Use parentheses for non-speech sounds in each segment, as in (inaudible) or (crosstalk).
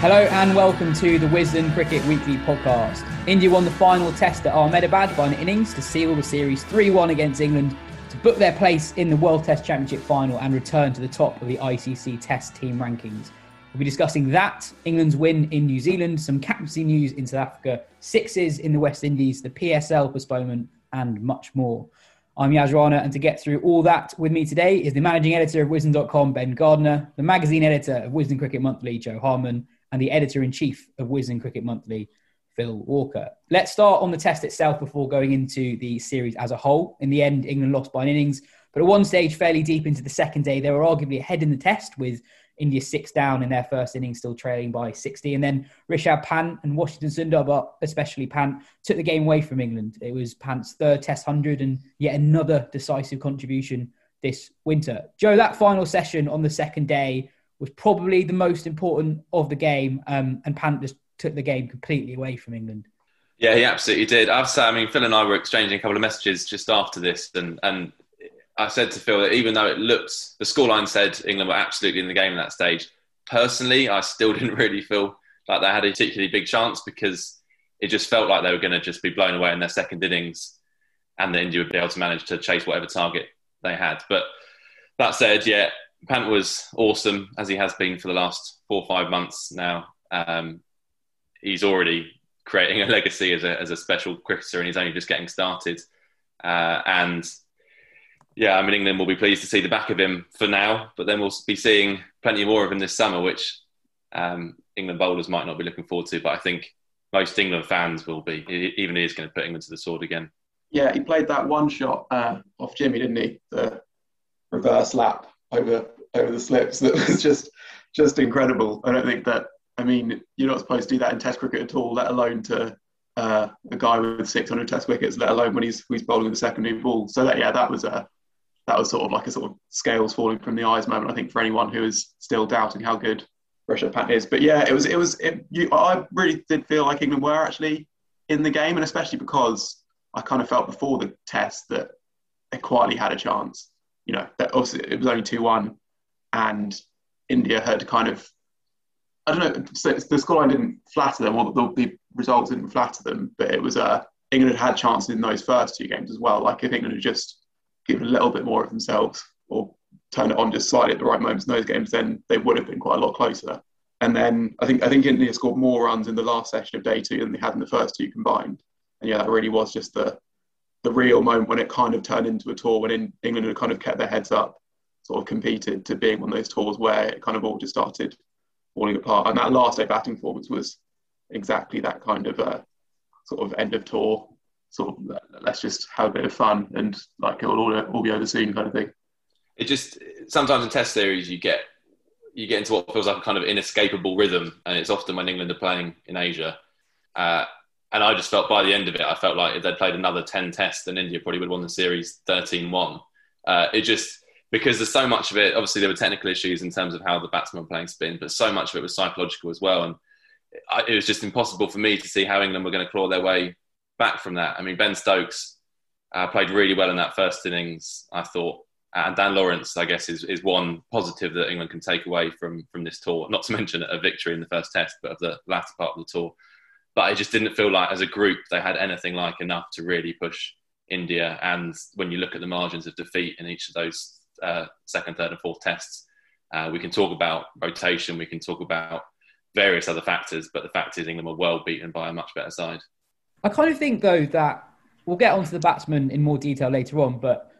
Hello and welcome to the Wisden Cricket Weekly podcast. India won the final test at Ahmedabad by an innings to seal the series 3 1 against England to book their place in the World Test Championship final and return to the top of the ICC Test team rankings. We'll be discussing that, England's win in New Zealand, some captaincy news in South Africa, sixes in the West Indies, the PSL postponement, and much more. I'm Yas Rana, and to get through all that with me today is the managing editor of Wisden.com, Ben Gardner, the magazine editor of Wisden Cricket Monthly, Joe Harman, and the editor in chief of Wisden Cricket Monthly, Phil Walker. Let's start on the test itself before going into the series as a whole. In the end, England lost by an innings, but at one stage, fairly deep into the second day, they were arguably ahead in the test with India six down in their first innings, still trailing by 60. And then Rishabh Pant and Washington Sundar, but especially Pant, took the game away from England. It was Pant's third test 100 and yet another decisive contribution this winter. Joe, that final session on the second day was probably the most important of the game, um, and just took the game completely away from England. Yeah, he absolutely did. I've said, I mean, Phil and I were exchanging a couple of messages just after this, and and I said to Phil that even though it looked, the scoreline said England were absolutely in the game at that stage. Personally, I still (laughs) didn't really feel like they had a particularly big chance because it just felt like they were going to just be blown away in their second innings, and that India would be able to manage to chase whatever target they had. But that said, yeah, Pant was awesome as he has been for the last four or five months now. Um, he's already creating a legacy as a, as a special cricketer and he's only just getting started. Uh, and yeah, I mean, England will be pleased to see the back of him for now, but then we'll be seeing plenty more of him this summer, which um, England bowlers might not be looking forward to. But I think most England fans will be, even he is going to put England to the sword again. Yeah, he played that one shot uh, off Jimmy, didn't he? The reverse lap over over the slips (laughs) that was just just incredible. I don't think that I mean you're not supposed to do that in Test cricket at all, let alone to uh, a guy with 600 Test wickets, let alone when he's he's bowling the secondary ball. So that yeah, that was a that was sort of like a sort of scales falling from the eyes moment. I think for anyone who is still doubting how good Rishabh Pant is, but yeah, it was it was it, you, I really did feel like England were actually in the game, and especially because I kind of felt before the test that they quietly had a chance you know, that obviously it was only 2 1, and India had to kind of, I don't know, so the scoreline didn't flatter them, or the, the, results didn't flatter them, but it was uh, England had had chances in those first two games as well. Like if England had just given a little bit more of themselves or turned it on just slightly at the right moments in those games, then they would have been quite a lot closer. And then I think I think India scored more runs in the last session of day two than they had in the first two combined. And yeah, that really was just the the real moment when it kind of turned into a tour when England had kind of kept their heads up, sort of competed to being one of those tours where it kind of all just started falling apart. And that last day batting performance was exactly that kind of uh, sort of end of tour, sort of let's just have a bit of fun and like it'll all, all be over soon kind of thing. It just sometimes in test series you get you get into what feels like a kind of inescapable rhythm, and it's often when England are playing in Asia. Uh, and I just felt by the end of it, I felt like if they'd played another 10 tests, then India probably would have won the series 13 1. Uh, it just, because there's so much of it, obviously there were technical issues in terms of how the batsmen were playing spin, but so much of it was psychological as well. And it was just impossible for me to see how England were going to claw their way back from that. I mean, Ben Stokes uh, played really well in that first innings, I thought. And Dan Lawrence, I guess, is, is one positive that England can take away from, from this tour. Not to mention a victory in the first test, but of the latter part of the tour. But it just didn't feel like, as a group, they had anything like enough to really push India. And when you look at the margins of defeat in each of those uh, second, third, and fourth tests, uh, we can talk about rotation, we can talk about various other factors, but the fact is England were well beaten by a much better side. I kind of think, though, that we'll get onto the batsmen in more detail later on, but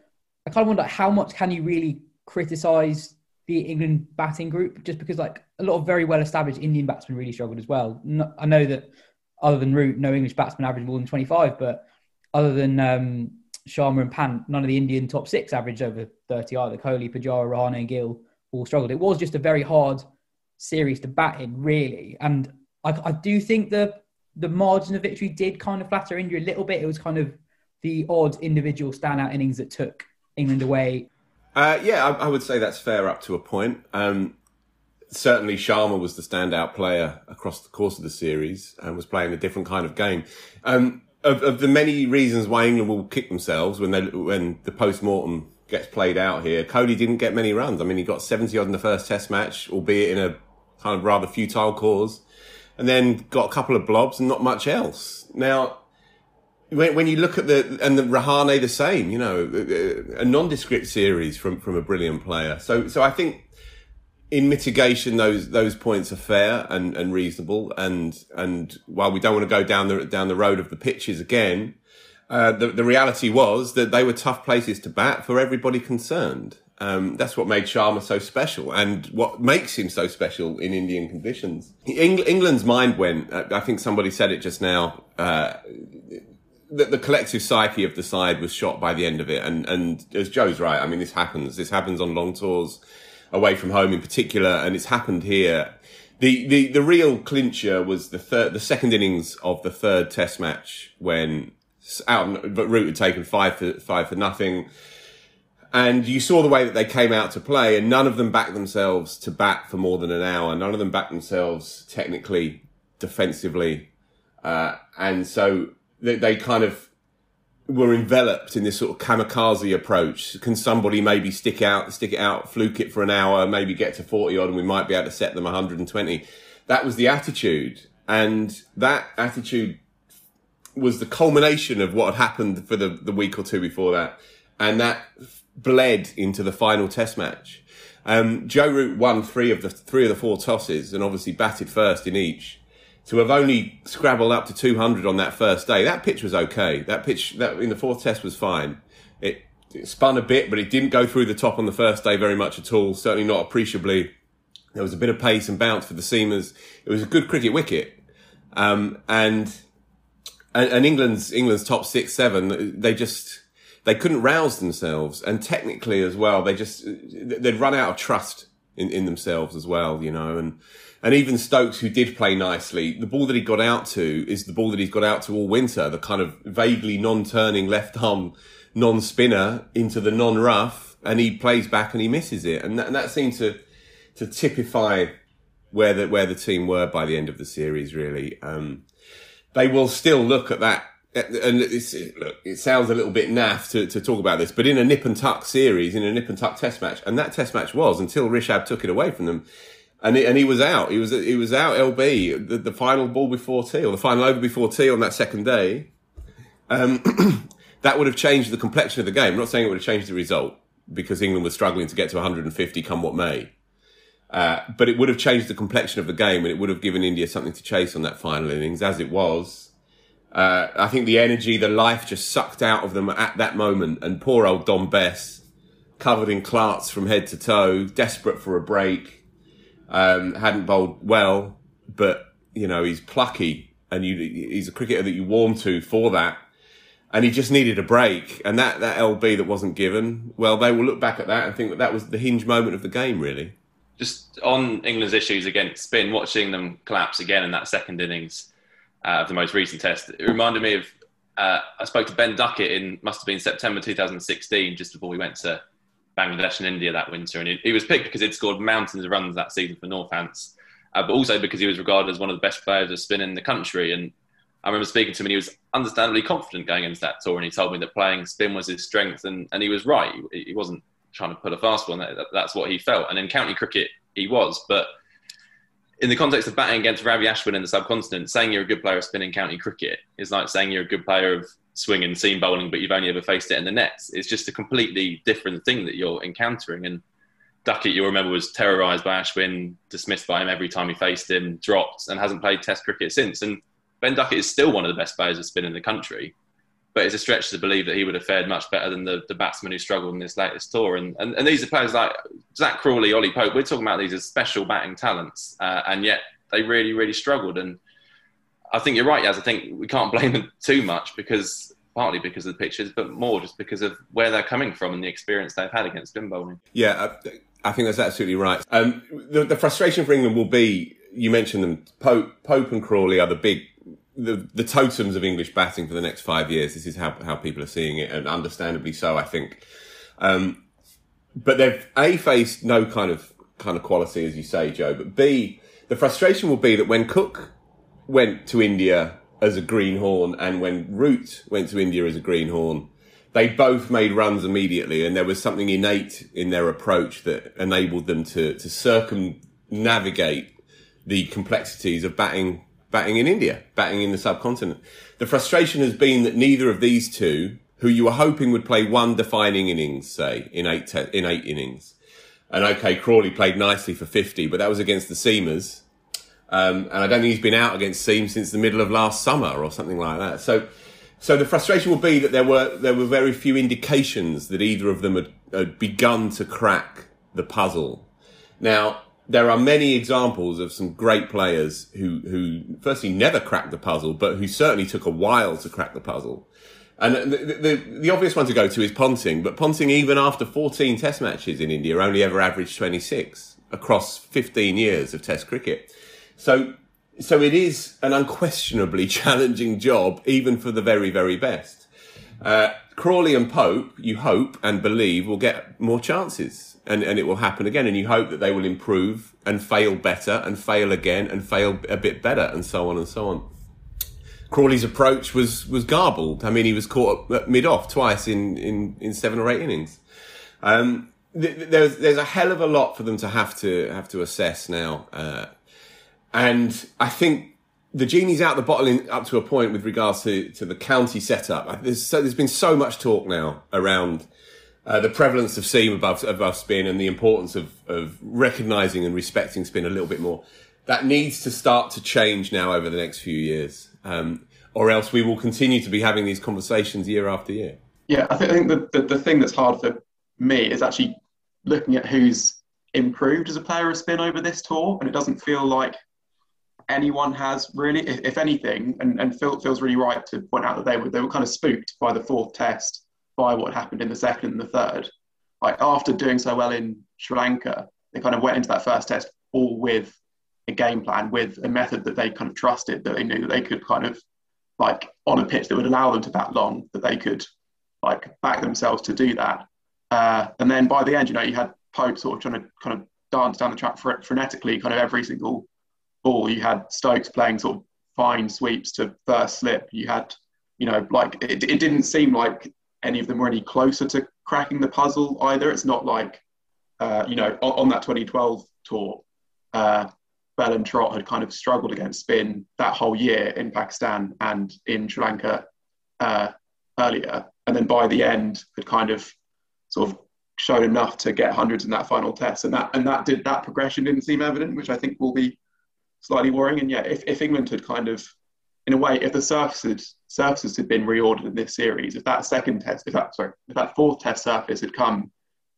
I kind of wonder how much can you really criticise the England batting group just because like a lot of very well established Indian batsmen really struggled as well. I know that other than Root, no English batsman averaged more than 25, but other than um, Sharma and Pant, none of the Indian top six averaged over 30 either. Kohli, Pujara, Rahane, Gill all struggled. It was just a very hard series to bat in, really. And I, I do think the the margin of victory did kind of flatter India a little bit. It was kind of the odd individual standout innings that took England away. Uh, yeah, I, I, would say that's fair up to a point. Um, certainly, Sharma was the standout player across the course of the series and was playing a different kind of game. Um, of, of, the many reasons why England will kick themselves when they when the post mortem gets played out here, Kohli didn't get many runs. I mean, he got seventy odd in the first Test match, albeit in a kind of rather futile cause and then got a couple of blobs and not much else. Now, when, when you look at the and the Rahane the same, you know, a nondescript series from from a brilliant player. So so I think in mitigation those those points are fair and, and reasonable. And and while we don't want to go down the down the road of the pitches again, uh, the the reality was that they were tough places to bat for everybody concerned. Um, that's what made Sharma so special and what makes him so special in Indian conditions. Eng- England's mind went, uh, I think somebody said it just now, uh, the, the, collective psyche of the side was shot by the end of it. And, and as Joe's right, I mean, this happens. This happens on long tours away from home in particular, and it's happened here. The, the, the real clincher was the third, the second innings of the third test match when out, but Root had taken five for, five for nothing and you saw the way that they came out to play, and none of them backed themselves to bat for more than an hour. None of them backed themselves technically, defensively, uh, and so they, they, kind of were enveloped in this sort of kamikaze approach. Can somebody maybe stick out, stick it out, fluke it for an hour, maybe get to forty odd, and we might be able to set them 120. That was the attitude, and that attitude was the culmination of what had happened for the, the week or two before that. And that bled into the final test match. Um, Joe Root won three of the three of the four tosses and obviously batted first in each. To have only scrabbled up to 200 on that first day, that pitch was okay. That pitch that in the fourth test was fine. It, it spun a bit, but it didn't go through the top on the first day very much at all. Certainly not appreciably. There was a bit of pace and bounce for the seamers. It was a good cricket wicket, um, and, and and England's England's top six seven. They just they couldn't rouse themselves, and technically as well, they just they'd run out of trust in, in themselves as well, you know, and and even Stokes, who did play nicely, the ball that he got out to is the ball that he's got out to all winter, the kind of vaguely non-turning left arm non-spinner into the non-rough, and he plays back and he misses it, and that, and that seemed to to typify where the where the team were by the end of the series. Really, um, they will still look at that and look, it sounds a little bit naff to, to talk about this, but in a nip and tuck series, in a nip and tuck test match, and that test match was until Rishabh took it away from them, and it, and he was out. He was he was out. LB the, the final ball before tea or the final over before tea on that second day. Um, (clears throat) that would have changed the complexion of the game. I'm not saying it would have changed the result because England was struggling to get to 150 come what may. Uh, but it would have changed the complexion of the game and it would have given India something to chase on that final innings. As it was, uh, I think the energy, the life just sucked out of them at that moment. And poor old Dom Bess, covered in clarts from head to toe, desperate for a break, um, hadn't bowled well, but you know he's plucky, and you, he's a cricketer that you warm to for that. And he just needed a break, and that that LB that wasn't given. Well, they will look back at that and think that that was the hinge moment of the game, really. just on England's issues against spin, watching them collapse again in that second innings uh, of the most recent test, it reminded me of. Uh, I spoke to Ben Duckett in must have been September 2016, just before we went to Bangladesh and India that winter, and he, he was picked because he'd scored mountains of runs that season for Northants, uh, but also because he was regarded as one of the best players of spin in the country. And I remember speaking to him, and he was understandably confident going into that tour, and he told me that playing spin was his strength, and, and he was right. He, he wasn't trying to put a fast one. That, that's what he felt. And in county cricket, he was. But in the context of batting against Ravi Ashwin in the subcontinent, saying you're a good player of spinning county cricket is like saying you're a good player of swinging seam bowling, but you've only ever faced it in the nets. It's just a completely different thing that you're encountering. And Duckett, you'll remember, was terrorised by Ashwin, dismissed by him every time he faced him, dropped, and hasn't played Test cricket since. And Ben Duckett is still one of the best players of spin in the country but it's a stretch to believe that he would have fared much better than the, the batsman who struggled in this latest tour. And, and, and these are players like Zak Crawley, Ollie Pope. We're talking about these as special batting talents, uh, and yet they really, really struggled. And I think you're right, Yas. I think we can't blame them too much because partly because of the pitches, but more just because of where they're coming from and the experience they've had against spin bowling. Yeah, I, I think that's absolutely right. Um, the, the frustration for England will be you mentioned them. Pope, Pope and Crawley are the big the, the totems of English batting for the next five years. This is how, how people are seeing it, and understandably so, I think. Um, but they've a faced no kind of kind of quality, as you say, Joe. But b the frustration will be that when Cook went to India as a greenhorn, and when Root went to India as a greenhorn, they both made runs immediately, and there was something innate in their approach that enabled them to to circumnavigate the complexities of batting batting in India, batting in the subcontinent. The frustration has been that neither of these two, who you were hoping would play one defining innings, say in eight te- in eight innings, and okay, Crawley played nicely for fifty, but that was against the Seamers, um, and I don't think he's been out against Seam since the middle of last summer or something like that. So. So the frustration will be that there were there were very few indications that either of them had, had begun to crack the puzzle. Now, there are many examples of some great players who, who firstly never cracked the puzzle, but who certainly took a while to crack the puzzle. And the, the, the, obvious one to go to is Ponting, but Ponting, even after 14 test matches in India, only ever averaged 26 across 15 years of test cricket. So, so it is an unquestionably (laughs) challenging job, even for the very, very best. Uh, Crawley and Pope, you hope and believe, will get more chances and, and it will happen again. And you hope that they will improve and fail better and fail again and fail a bit better and so on and so on. Crawley's approach was, was garbled. I mean, he was caught mid off twice in, in, in seven or eight innings. Um, th- there's, there's a hell of a lot for them to have to, have to assess now. Uh, and I think the genie's out the bottle in, up to a point with regards to, to the county setup. There's, so, there's been so much talk now around uh, the prevalence of seam above above spin and the importance of of recognizing and respecting spin a little bit more. That needs to start to change now over the next few years, um, or else we will continue to be having these conversations year after year. Yeah, I think, I think the, the, the thing that's hard for me is actually looking at who's improved as a player of spin over this tour, and it doesn't feel like anyone has really. If, if anything, and, and Phil feels really right to point out that they were they were kind of spooked by the fourth test by what happened in the second and the third. Like after doing so well in Sri Lanka, they kind of went into that first test all with a game plan, with a method that they kind of trusted, that they knew that they could kind of like on a pitch that would allow them to bat long, that they could like back themselves to do that. Uh, and then by the end, you know, you had Pope sort of trying to kind of dance down the track frenetically, kind of every single ball. You had Stokes playing sort of fine sweeps to first slip. You had, you know, like it, it didn't seem like any of them were any closer to cracking the puzzle either. It's not like, uh, you know, on, on, that 2012 tour, uh, Bell and Trott had kind of struggled against spin that whole year in Pakistan and in Sri Lanka uh, earlier. And then by the end, had kind of sort of shown enough to get hundreds in that final test. And that and that did that progression didn't seem evident, which I think will be slightly worrying. And yeah, if, if England had kind of in a way, if the surfaces surfaces had been reordered in this series, if that second test, if that sorry, if that fourth test surface had come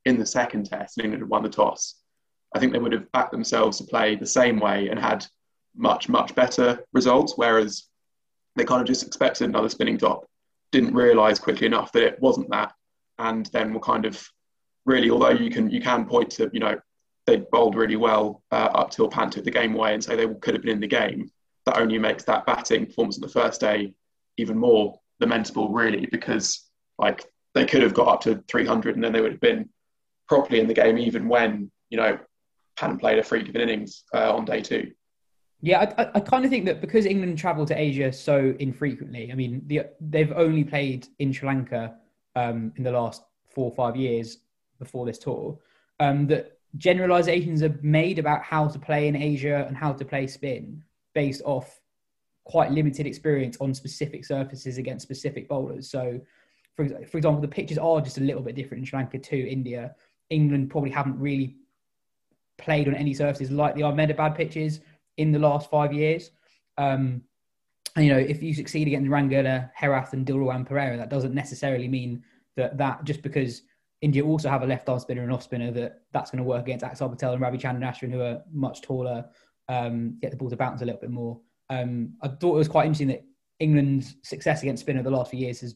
in the second test and England had won the toss, I think they would have backed themselves to play the same way and had much much better results. Whereas they kind of just expected another spinning top, didn't realise quickly enough that it wasn't that, and then were kind of really, although you can you can point to you know they bowled really well uh, up till Pant took the game away, and so they could have been in the game. That only makes that batting performance on the first day even more lamentable, really, because like they could have got up to 300 and then they would have been properly in the game, even when you know Pant played a of an innings uh, on day two. Yeah, I, I kind of think that because England travel to Asia so infrequently, I mean, the, they've only played in Sri Lanka um, in the last four or five years before this tour, um, that generalizations are made about how to play in Asia and how to play spin based off quite limited experience on specific surfaces against specific bowlers. So, for, for example, the pitches are just a little bit different in Sri Lanka to India. England probably haven't really played on any surfaces like the Ahmedabad pitches in the last five years. Um, and, you know, if you succeed against Rangana, Herath, and Dilruwan Perera, that doesn't necessarily mean that that just because India also have a left arm spinner and off spinner that that's going to work against Axar Patel and Ravichandran Ashwin, who are much taller, um, get the ball to bounce a little bit more. Um, I thought it was quite interesting that England's success against spinner the last few years has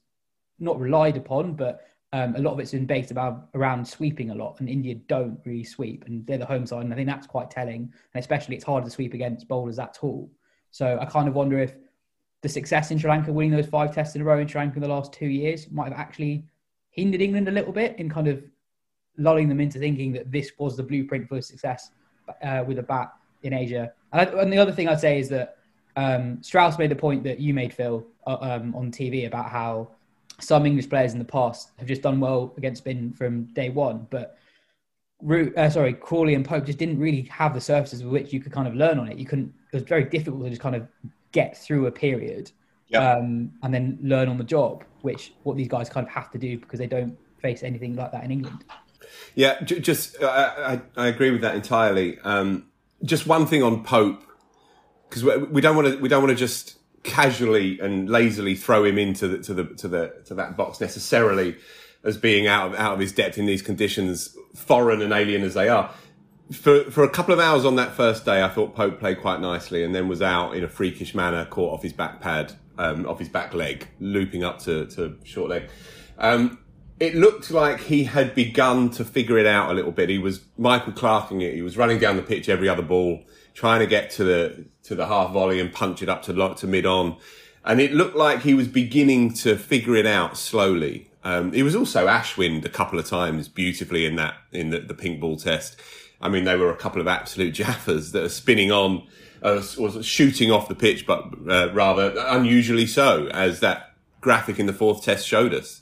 not relied upon, but um, a lot of it's been based about around sweeping a lot, and India don't really sweep, and they're the home side, and I think that's quite telling. And especially, it's harder to sweep against bowlers that tall. So I kind of wonder if the success in Sri Lanka, winning those five tests in a row in Sri Lanka in the last two years, might have actually hindered England a little bit in kind of lulling them into thinking that this was the blueprint for success uh, with a bat in Asia. And, I, and, the other thing I'd say is that um, Strauss made the point that you made, Phil, uh, um, on TV about how some English players in the past have just done well against spin from day one, but Root, uh, sorry, Crawley and Pope just didn't really have the surfaces with which you could kind of learn on it. You couldn't. It was very difficult to just kind of get through a period um, and then learn on the job, which what these guys kind of have to do because they don't face anything like that in England. Yeah, just I, I, agree with that entirely. Um, just one thing on Pope because we don't want to we don't want to just casually and lazily throw him into the to the to the to that box necessarily as being out of out of his depth in these conditions, foreign and alien as they are. For for a couple of hours on that first day, I thought Pope played quite nicely, and then was out in a freakish manner, caught off his back pad, um, off his back leg, looping up to to short leg. Um, it looked like he had begun to figure it out a little bit. He was Michael Clarking it. He was running down the pitch every other ball, trying to get to the to the half volley and punch it up to to mid on. And it looked like he was beginning to figure it out slowly. Um, he was also Ashwin a couple of times beautifully in that in the, the pink ball test. I mean, they were a couple of absolute (laughs) jaffas that are spinning on, was shooting off the pitch, but uh, rather unusually so, as that graphic in the fourth test showed us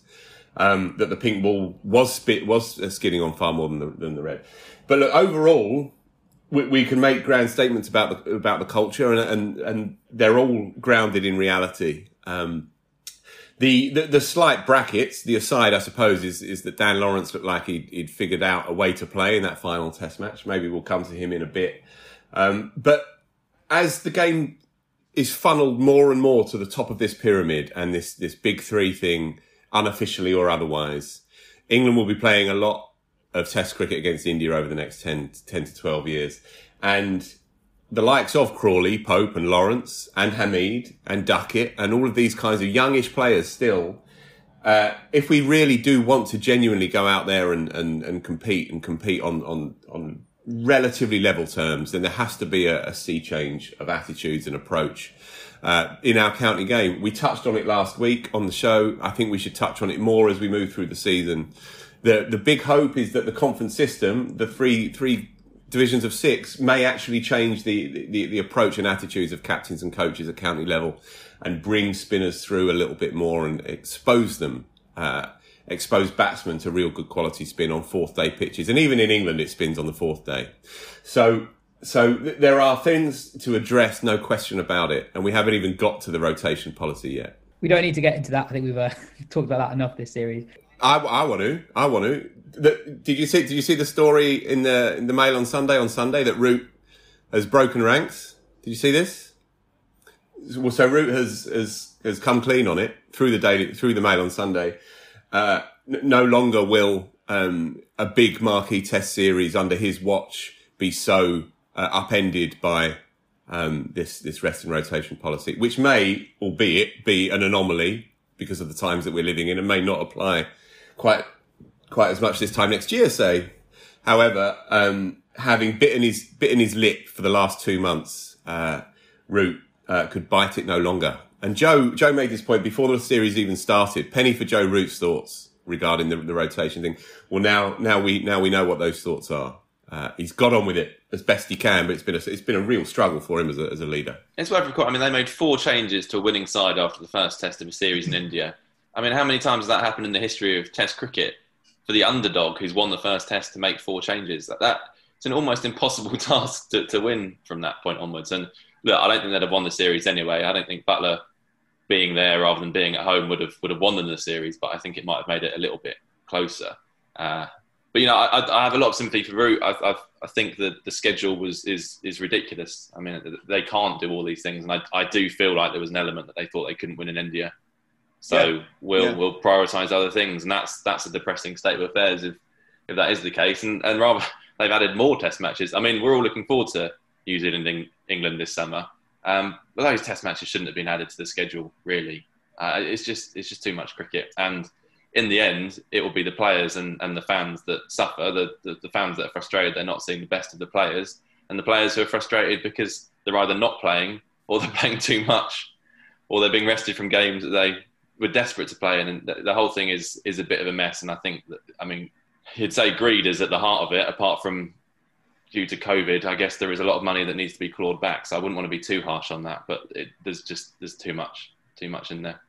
um, that the pink ball was spit was skidding on far more than the, than the red. But look, overall, we, we, can make grand statements about the about the culture, and and and they're all grounded in reality. Um, the, the, the slight brackets, the aside, I suppose, is is that Dan Lawrence looked like he'd, he'd figured out a way to play in that final Test match. Maybe we'll come to him in a bit. Um, but as the game is funneled more and more to the top of this pyramid and this this big three thing unofficially or otherwise. England will be playing a lot of Test cricket against India over the next 10, 10 to 12 years. And the likes of Crawley, Pope and Lawrence and Hamid and Duckett and all of these kinds of youngish players still, uh, if we really do want to genuinely go out there and, and, and compete and compete on, on, on relatively level terms, then there has to be a, a sea change of attitudes and approach uh, in our county game. We touched on it last week on the show. I think we should touch on it more as we move through the season. The the big hope is that the conference system, the three three divisions of six, may actually change the, the, the approach and attitudes of captains and coaches at county level and bring spinners through a little bit more and expose them. Uh, expose batsmen to real good quality spin on fourth day pitches. And even in England, it spins on the fourth day. So so there are things to address, no question about it, and we haven't even got to the rotation policy yet. We don't need to get into that. I think we've uh, (laughs) talked about that enough this series. I, I want to. I want to. The, did you see? Did you see the story in the in the Mail on Sunday on Sunday that Root has broken ranks? Did you see this? Well, so Root has has has come clean on it through the daily through the Mail on Sunday. Uh, n- no longer will um, a big marquee Test series under his watch be so uh, upended by um, this this rest and rotation policy, which may, albeit, be an anomaly because of the times that we're living in, and may not apply quite quite as much this time next year, say. However, um, having bitten his bitten his lip for the last two months, uh, Root uh, could bite it no longer. And Joe Joe made this point before the series even started. Penny for Joe Root's thoughts regarding the, the rotation thing. Well, now now we now we know what those thoughts are. Uh, he's got on with it as best he can, but it's been a, it's been a real struggle for him as a, as a leader. It's worth recording. I mean, they made four changes to a winning side after the first test of a series in (laughs) India. I mean, how many times has that happened in the history of Test cricket for the underdog who's won the first test to make four changes? That, that it's an almost impossible (laughs) task to, to win from that point onwards. And look, I don't think they'd have won the series anyway. I don't think Buttler being there rather than being at home would have would have won them the series, but I think it might have made it a little bit closer. Uh, but you know, I, I, have a lot of sympathy for Root. I, I, I, think that the schedule was is is ridiculous. I mean, they can't do all these things, and I, I do feel like there was an element that they thought they couldn't win in India. So yeah. we'll yeah. we'll prioritise other things, and that's that's a depressing state of affairs if if that is the case. And and rather (laughs) they've added more Test matches. I mean, we're all looking forward to New Zealand and England this summer, um, but those Test matches shouldn't have been added to the schedule. Really, uh, it's just it's just too much cricket and in the end, it will be the players and, and the fans that suffer, the, the, the, fans that are frustrated they're not seeing the best of the players, and the players who are frustrated because they're either not playing or they're (laughs) playing too much or they're being rested from games that they were desperate to play in. And the, the whole thing is, is a bit of a mess. And I think that, I mean, you'd say greed is at the heart of it, apart from due to COVID. I guess there is a lot of money that needs to be clawed back. So I wouldn't want to be too harsh on that, but it, there's just, there's too much, too much in there.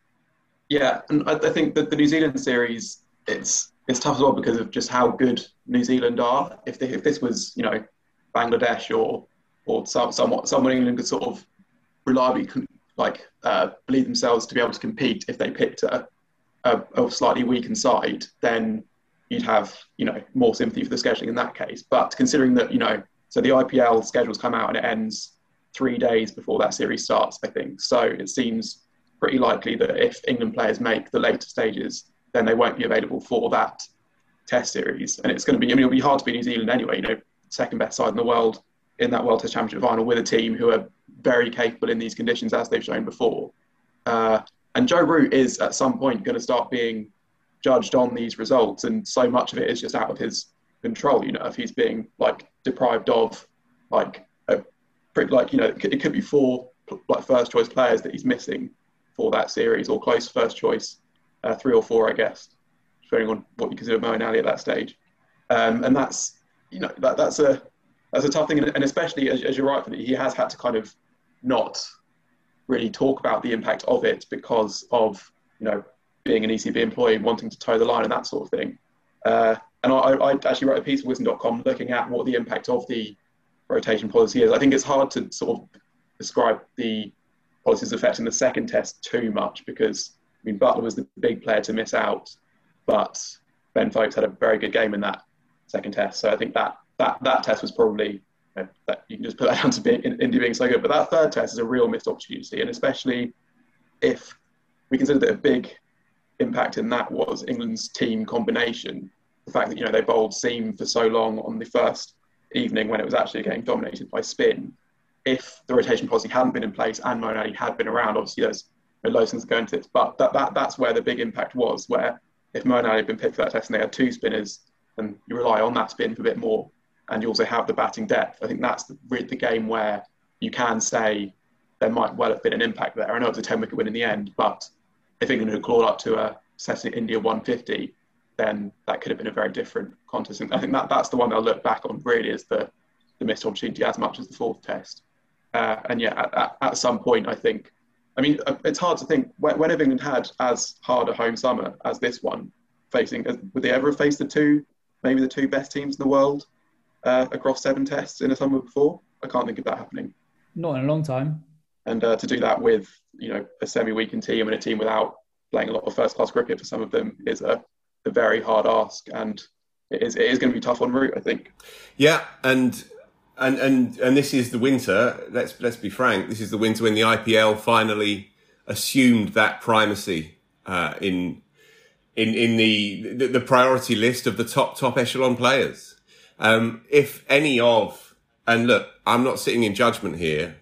Yeah, and I, I think that the New Zealand series it's it's tough as well because of just how good New Zealand are. If they, if this was you know Bangladesh or or some, somewhat someone England could sort of reliably like uh, believe themselves to be able to compete if they picked a, a, a, slightly weakened side, then you'd have you know more sympathy for the scheduling in that case. But considering that you know so the IPL schedules come out and it ends three days before that series starts, I think. So it seems pretty likely that if England players make the later stages, then they won't be available for that Test series. And it's going to be, I mean, it'll be hard to be New Zealand anyway. You know, second best side in the world in that World Test Championship final with a team who are very capable in these conditions, as they've shown before. Uh, and Joe Root is at some point going to start being judged on these results, and so much of it is just out of his control. You know, if he's being like deprived of like a like you know, it could, be four like first choice players that he's missing for that series or close first choice, uh, three or four, I guess, depending on what you consider Moeen Ali at that stage. Um, and that's you know that, that's a that's a tough thing, and especially as, as you're right, he has had to kind of not really talk about the impact of it because of you know being an ECB employee, wanting to toe the line and that sort of thing. Uh, and I, I, actually wrote a piece for Wisden.com looking at what the impact of the rotation policy is. I think it's hard to sort of describe the policies affecting the second test too much because I mean Buttler was the big player to miss out, but Ben Foakes had a very good game in that second test. So I think that that that test was probably you, know, that you can just put that (laughs) down to being, India being so good. But that third test is a real missed opportunity, and especially if we consider that a big impact in that was England's team combination. The fact that you know they bowled seam for so long on the first evening when it was actually getting dominated by spin if the rotation policy hadn't been in place and Ali had been around, obviously there's no low things going to this, but that, that, that's where the big impact was, where if Ali had been picked for that test and they had two spinners, and you rely on that spin for a bit more, and you also have the batting depth, I think that's the, the game where you can say there might well have been an impact there. I know it's a 10 wicket win in the end, but if England had clawed up to a set in India 150, then that could have been a very different contest. And I think that, that's the one they'll look back on really as the, the missed opportunity as much as the fourth test. Uh, and yeah, at, at, at, some point, I think, I mean, uh, it's hard to think when, when have England had as hard a home summer as this one, facing, uh, would they ever have faced the two, maybe the two best teams in the world uh, across seven tests in a summer before? I can't think of that happening. Not in a long time. And uh, to do that with, you know, a semi-weakened team and a team without playing a lot of first-class cricket for some of them is a, a very hard ask. And it is, it is going to be tough on Root, I think. Yeah, and and and and this is the winter. Let's let's be frank. This is the winter when the IPL finally assumed that primacy uh, in in in the, the, the priority list of the top top echelon players. Um, if any of and look, I'm not sitting in judgment here,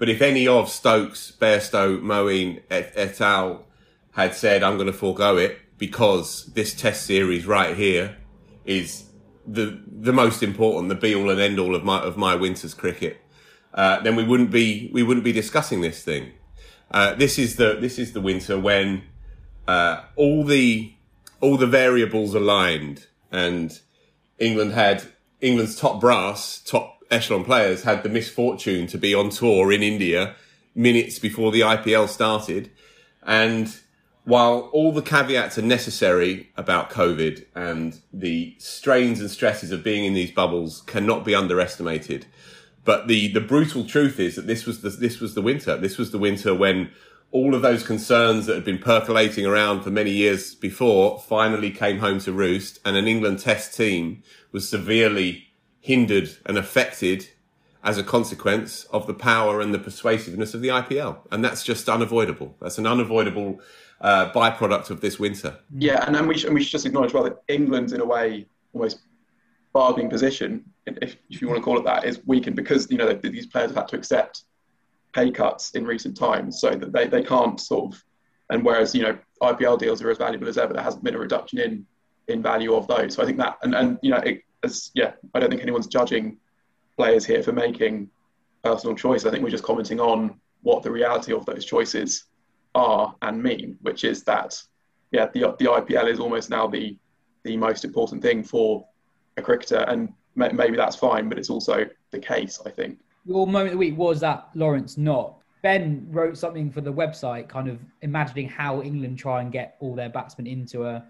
but if any of Stokes, Bairstow, Moeen et, et al. had said, "I'm going to forego it because this Test series right here is the the most important, the be all and end all of my of my winter's cricket, uh, then we wouldn't be we wouldn't be discussing this thing. Uh, this is the this is the winter when uh, all the all the variables aligned, and England had England's top brass, top echelon players had the misfortune to be on tour in India minutes before the IPL started, and while all the caveats are necessary about COVID and the strains and stresses of being in these bubbles cannot be underestimated, but the, the brutal truth is that this was the, this was the winter. This was the winter when all of those concerns that had been percolating around for many years before finally came home to roost and an England test team was severely hindered and affected as a consequence of the power and the persuasiveness of the IPL. And that's just unavoidable. That's an unavoidable uh, byproduct of this winter. Yeah, and, and, we should, and we should just acknowledge well that England's in a way almost bargaining position, if, if you want to call it that, is weakened because you know these players have had to accept pay cuts in recent times, so that they, they can't sort of. And whereas you know IPL deals are as valuable as ever, there hasn't been a reduction in in value of those. So I think that, and, and you know, it, as, yeah, I don't think anyone's judging players here for making personal choice. I think we're just commenting on what the reality of those choices are and mean, which is that yeah, the the IPL is almost now the the most important thing for a cricketer, and maybe that's fine, but it's also the case, I think. Your moment of the week was that Lawrence Knott. Ben wrote something for the website, kind of imagining how England try and get all their batsmen into a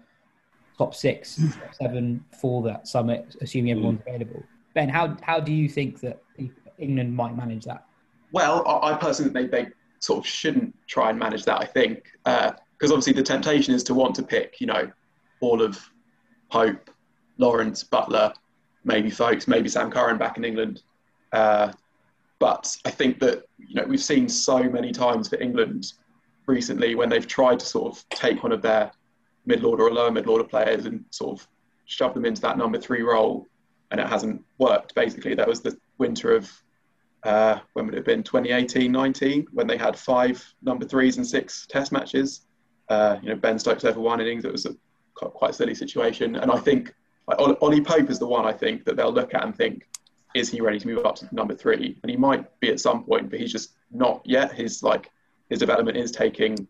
top six, top seven for that summit, assuming everyone's mm. available. Ben, how how do you think that England might manage that? Well, I personally think they, they sort of shouldn't try and manage that. I think because uh, obviously the temptation is to want to pick, you know, all of Pope, Lawrence, Buttler, maybe Foakes, maybe Sam Curran back in England. Uh, but I think that you know we've seen so many times for England recently when they've tried to sort of take one of their middle order or lower middle order players and sort of shove them into that number three role, and it hasn't worked. Basically, that was the winter of uh, when would it have been 2018 19 when they had five number threes and six test matches. Uh, you know, Ben Stokes over one innings. It was a quite silly situation. And I think like, Ollie Pope is the one I think that they'll look at and think, is he ready to move up to number three? And he might be at some point, but he's just not yet. His like his development is taking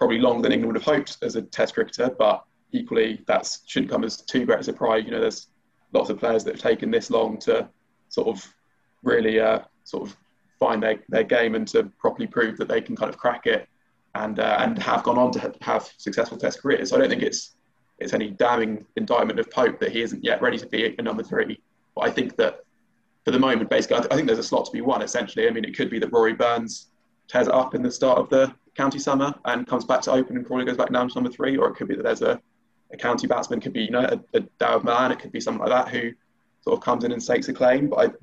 probably longer than England would have hoped as a Test cricketer, but equally that shouldn't come as too great a surprise. You know, there's lots of players that have taken this long to sort of really uh, sort of find their, their game and to properly prove that they can kind of crack it and uh, and have gone on to have successful Test careers. So I don't think it's it's any damning indictment of Pope that he isn't yet ready to be a number three. But I think that for the moment, basically, I, th- I think there's a slot to be won. Essentially, I mean, it could be that Rory Burns tears it up in the start of the county summer and comes back to open and probably goes back down to number three, or it could be that there's a, a county batsman, could be you know a, a Malan, it could be someone like that who sort of comes in and stakes a claim. But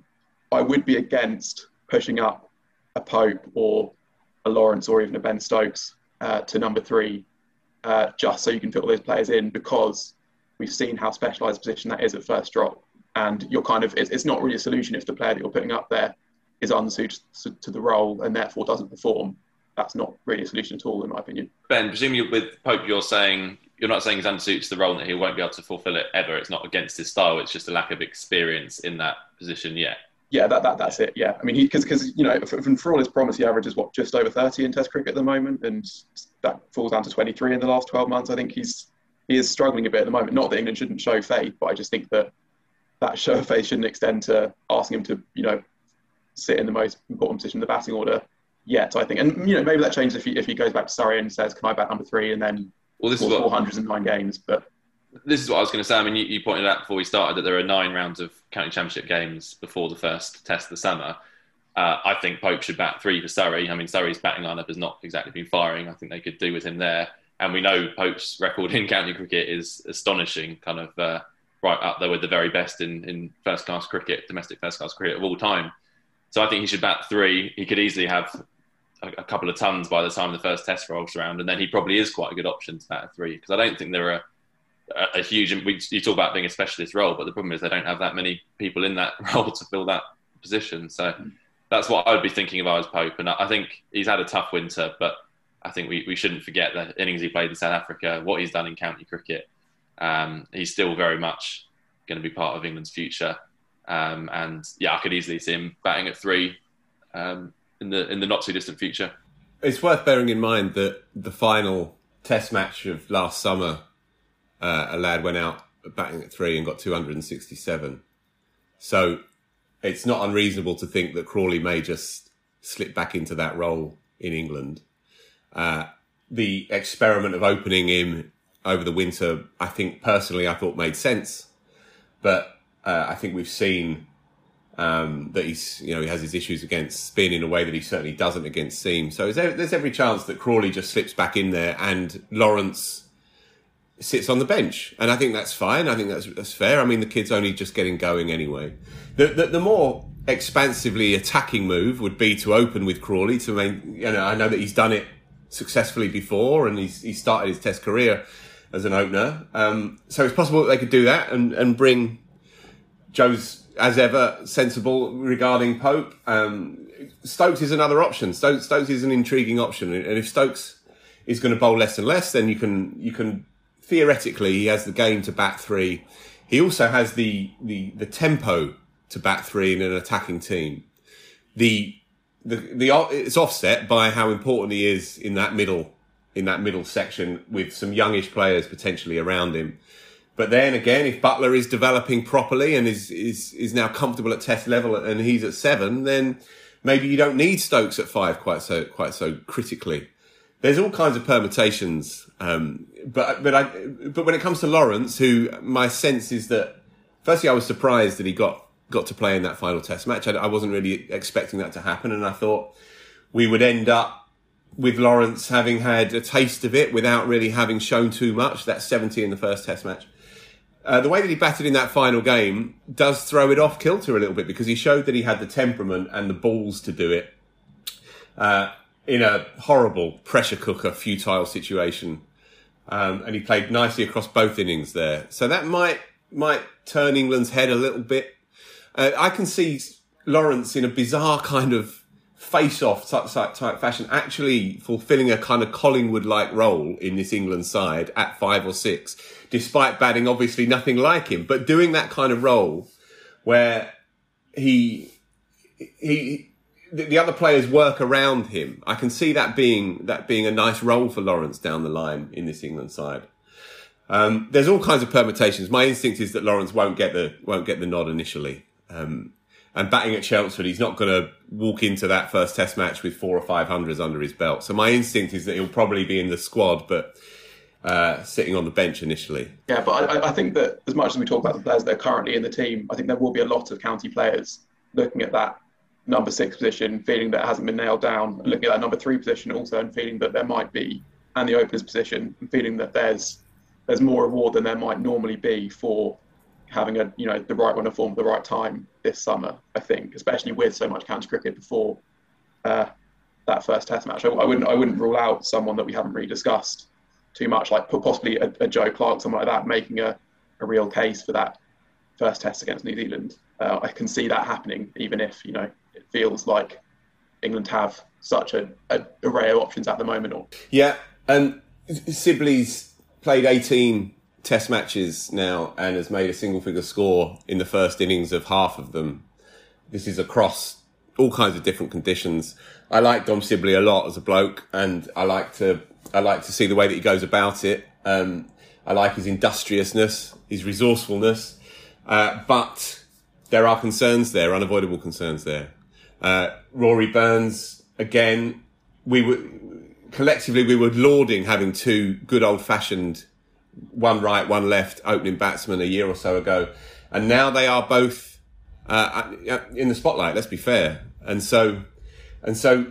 I I would be against pushing up a Pope or a Lawrence or even a Ben Stokes uh, to number three, uh, just so you can fit all those players in because we've seen how specialised position that is at first drop. And you're kind of, it's, it's not really a solution if the player that you're putting up there is unsuited to the role and therefore doesn't perform. That's not really a solution at all, in my opinion. Ben, presumably with Pope, you're saying you're not saying he's unsuited to the role and that he won't be able to fulfil it ever. It's not against his style. It's just a lack of experience in that position yet yeah, that, that that's it. Yeah, I mean, because because you know, for, for all his promise, he averages what just over thirty in Test cricket at the moment, and that falls down to twenty three in the last twelve months. I think he's he is struggling a bit at the moment. Not that England shouldn't show faith, but I just think that that show of faith shouldn't extend to asking him to you know sit in the most important position in the batting order yet. I think, and you know, maybe that changes if he if he goes back to Surrey and says, "Can I bat number three? and then well, this is what, 400s in nine games, but this is what I was going to say. I mean, you, you, pointed out before we started that there are nine rounds of county championship games before the first test of the summer. Uh, I think Pope should bat three for Surrey. I mean, Surrey's batting lineup has not exactly been firing. I think they could do with him there. And we know Pope's (laughs) record in county cricket is astonishing, kind of uh, right up there with the very best in, in first class cricket, domestic first class cricket of all time. So I think he should bat three. He could easily have a, a couple of tons by the time the first test rolls around. And then he probably is quite a good option to bat a three because I don't think there are a, a huge. We, you talk about being a specialist role, but the problem is they don't have that many people in that (laughs) role to fill that position. So that's what I would be thinking of as Pope. And I think he's had a tough winter, but I think we, we shouldn't forget the innings he played in South Africa, what he's done in county cricket. Um, he's still very much going to be part of England's future. Um, and yeah, I could easily see him batting at three um, in the in the not too distant future. It's worth bearing in mind that the final Test match of last summer, uh, a lad went out batting at three and got 267. So it's not unreasonable to think that Crawley may just slip back into that role in England. Uh, the experiment of opening him over the winter, I think personally, I thought made sense, but uh, I think we've seen um, that he's, you know, he has his issues against spin in a way that he certainly doesn't against seam. So there's every chance that Crawley just slips back in there and Lawrence sits on the bench, and I think that's fine. I think that's that's fair. I mean, the kid's only just getting going anyway. The the, the more expansively attacking move would be to open with Crawley. To main, you know, I know that he's done it successfully before, and he's he started his Test career as an opener. Um, so it's possible that they could do that and and bring Joe's as ever sensible regarding Pope. Um, Stokes is another option. Stokes, Stokes is an intriguing option, and if Stokes is going to bowl less and less, then you can you can theoretically, he has the game to bat three. He also has the, the, the tempo to bat three in an attacking team. The, the, the, it's offset by how important he is in that middle, in that middle section with some youngish players potentially around him. But then again, if Buttler is developing properly and is, is, is now comfortable at test level and he's at seven, then maybe you don't need Stokes at five quite so, quite so critically there's all kinds of permutations. Um, but but I but when it comes to Lawrence, who my sense is that firstly I was surprised that he got got to play in that final Test match. I, I wasn't really expecting that to happen, and I thought we would end up with Lawrence having had a taste of it without really having shown too much. That's 70 in the first Test match. Uh, the way that he batted in that final game does throw it off kilter a little bit because he showed that he had the temperament and the balls to do it. Uh, in a horrible pressure cooker, futile situation. Um, and he played nicely across both innings there. So that might might turn England's head a little bit. Uh, I can see Lawrence in a bizarre kind of face-off type, type fashion, actually fulfilling a kind of Collingwood-like role in this England side at five or six, despite batting obviously nothing like him, but doing that kind of role where he he the, the other players work around him. I can see that being that being a nice role for Lawrence down the line in this England side. Um, there's all kinds of permutations. My instinct is that Lawrence won't get the won't get the nod initially. Um, and batting at Chelmsford, he's not going to walk into that first Test match with four or five hundreds under his belt. So my instinct is that he'll probably be in the squad, but uh, sitting on the bench initially. Yeah, but I, I, think that as much as we talk about the players that are currently in the team, I think there will be a lot of county players looking at that number six position, feeling that it hasn't been nailed down, looking at that number three position also, and feeling that there might be, and the openers position, and feeling that there's there's more reward than there might normally be for having a you know the right of form at the right time this summer. I think, especially with so much county cricket before uh, that first Test match, I, I, wouldn't I wouldn't rule out someone that we haven't really discussed too much, like possibly a, a Joe Clark, someone like that, making a, a real case for that first Test against New Zealand. Uh, I can see that happening, even if you know it feels like England have such a, a array of options at the moment. Or Yeah, and Sibley's played 18 Test matches now and has made a single figure score in the first innings of half of them. This is across all kinds of different conditions. I like Dom Sibley a lot as a bloke, and I like to I like to see the way that he goes about it. Um, I like his industriousness, his resourcefulness, uh, but there are concerns there, unavoidable concerns there. Uh, Rory Burns, again, we were collectively we were lauding having two good old fashioned one right, one left opening batsman a year or so ago, and now they are both uh, in the spotlight. Let's be fair, and so and so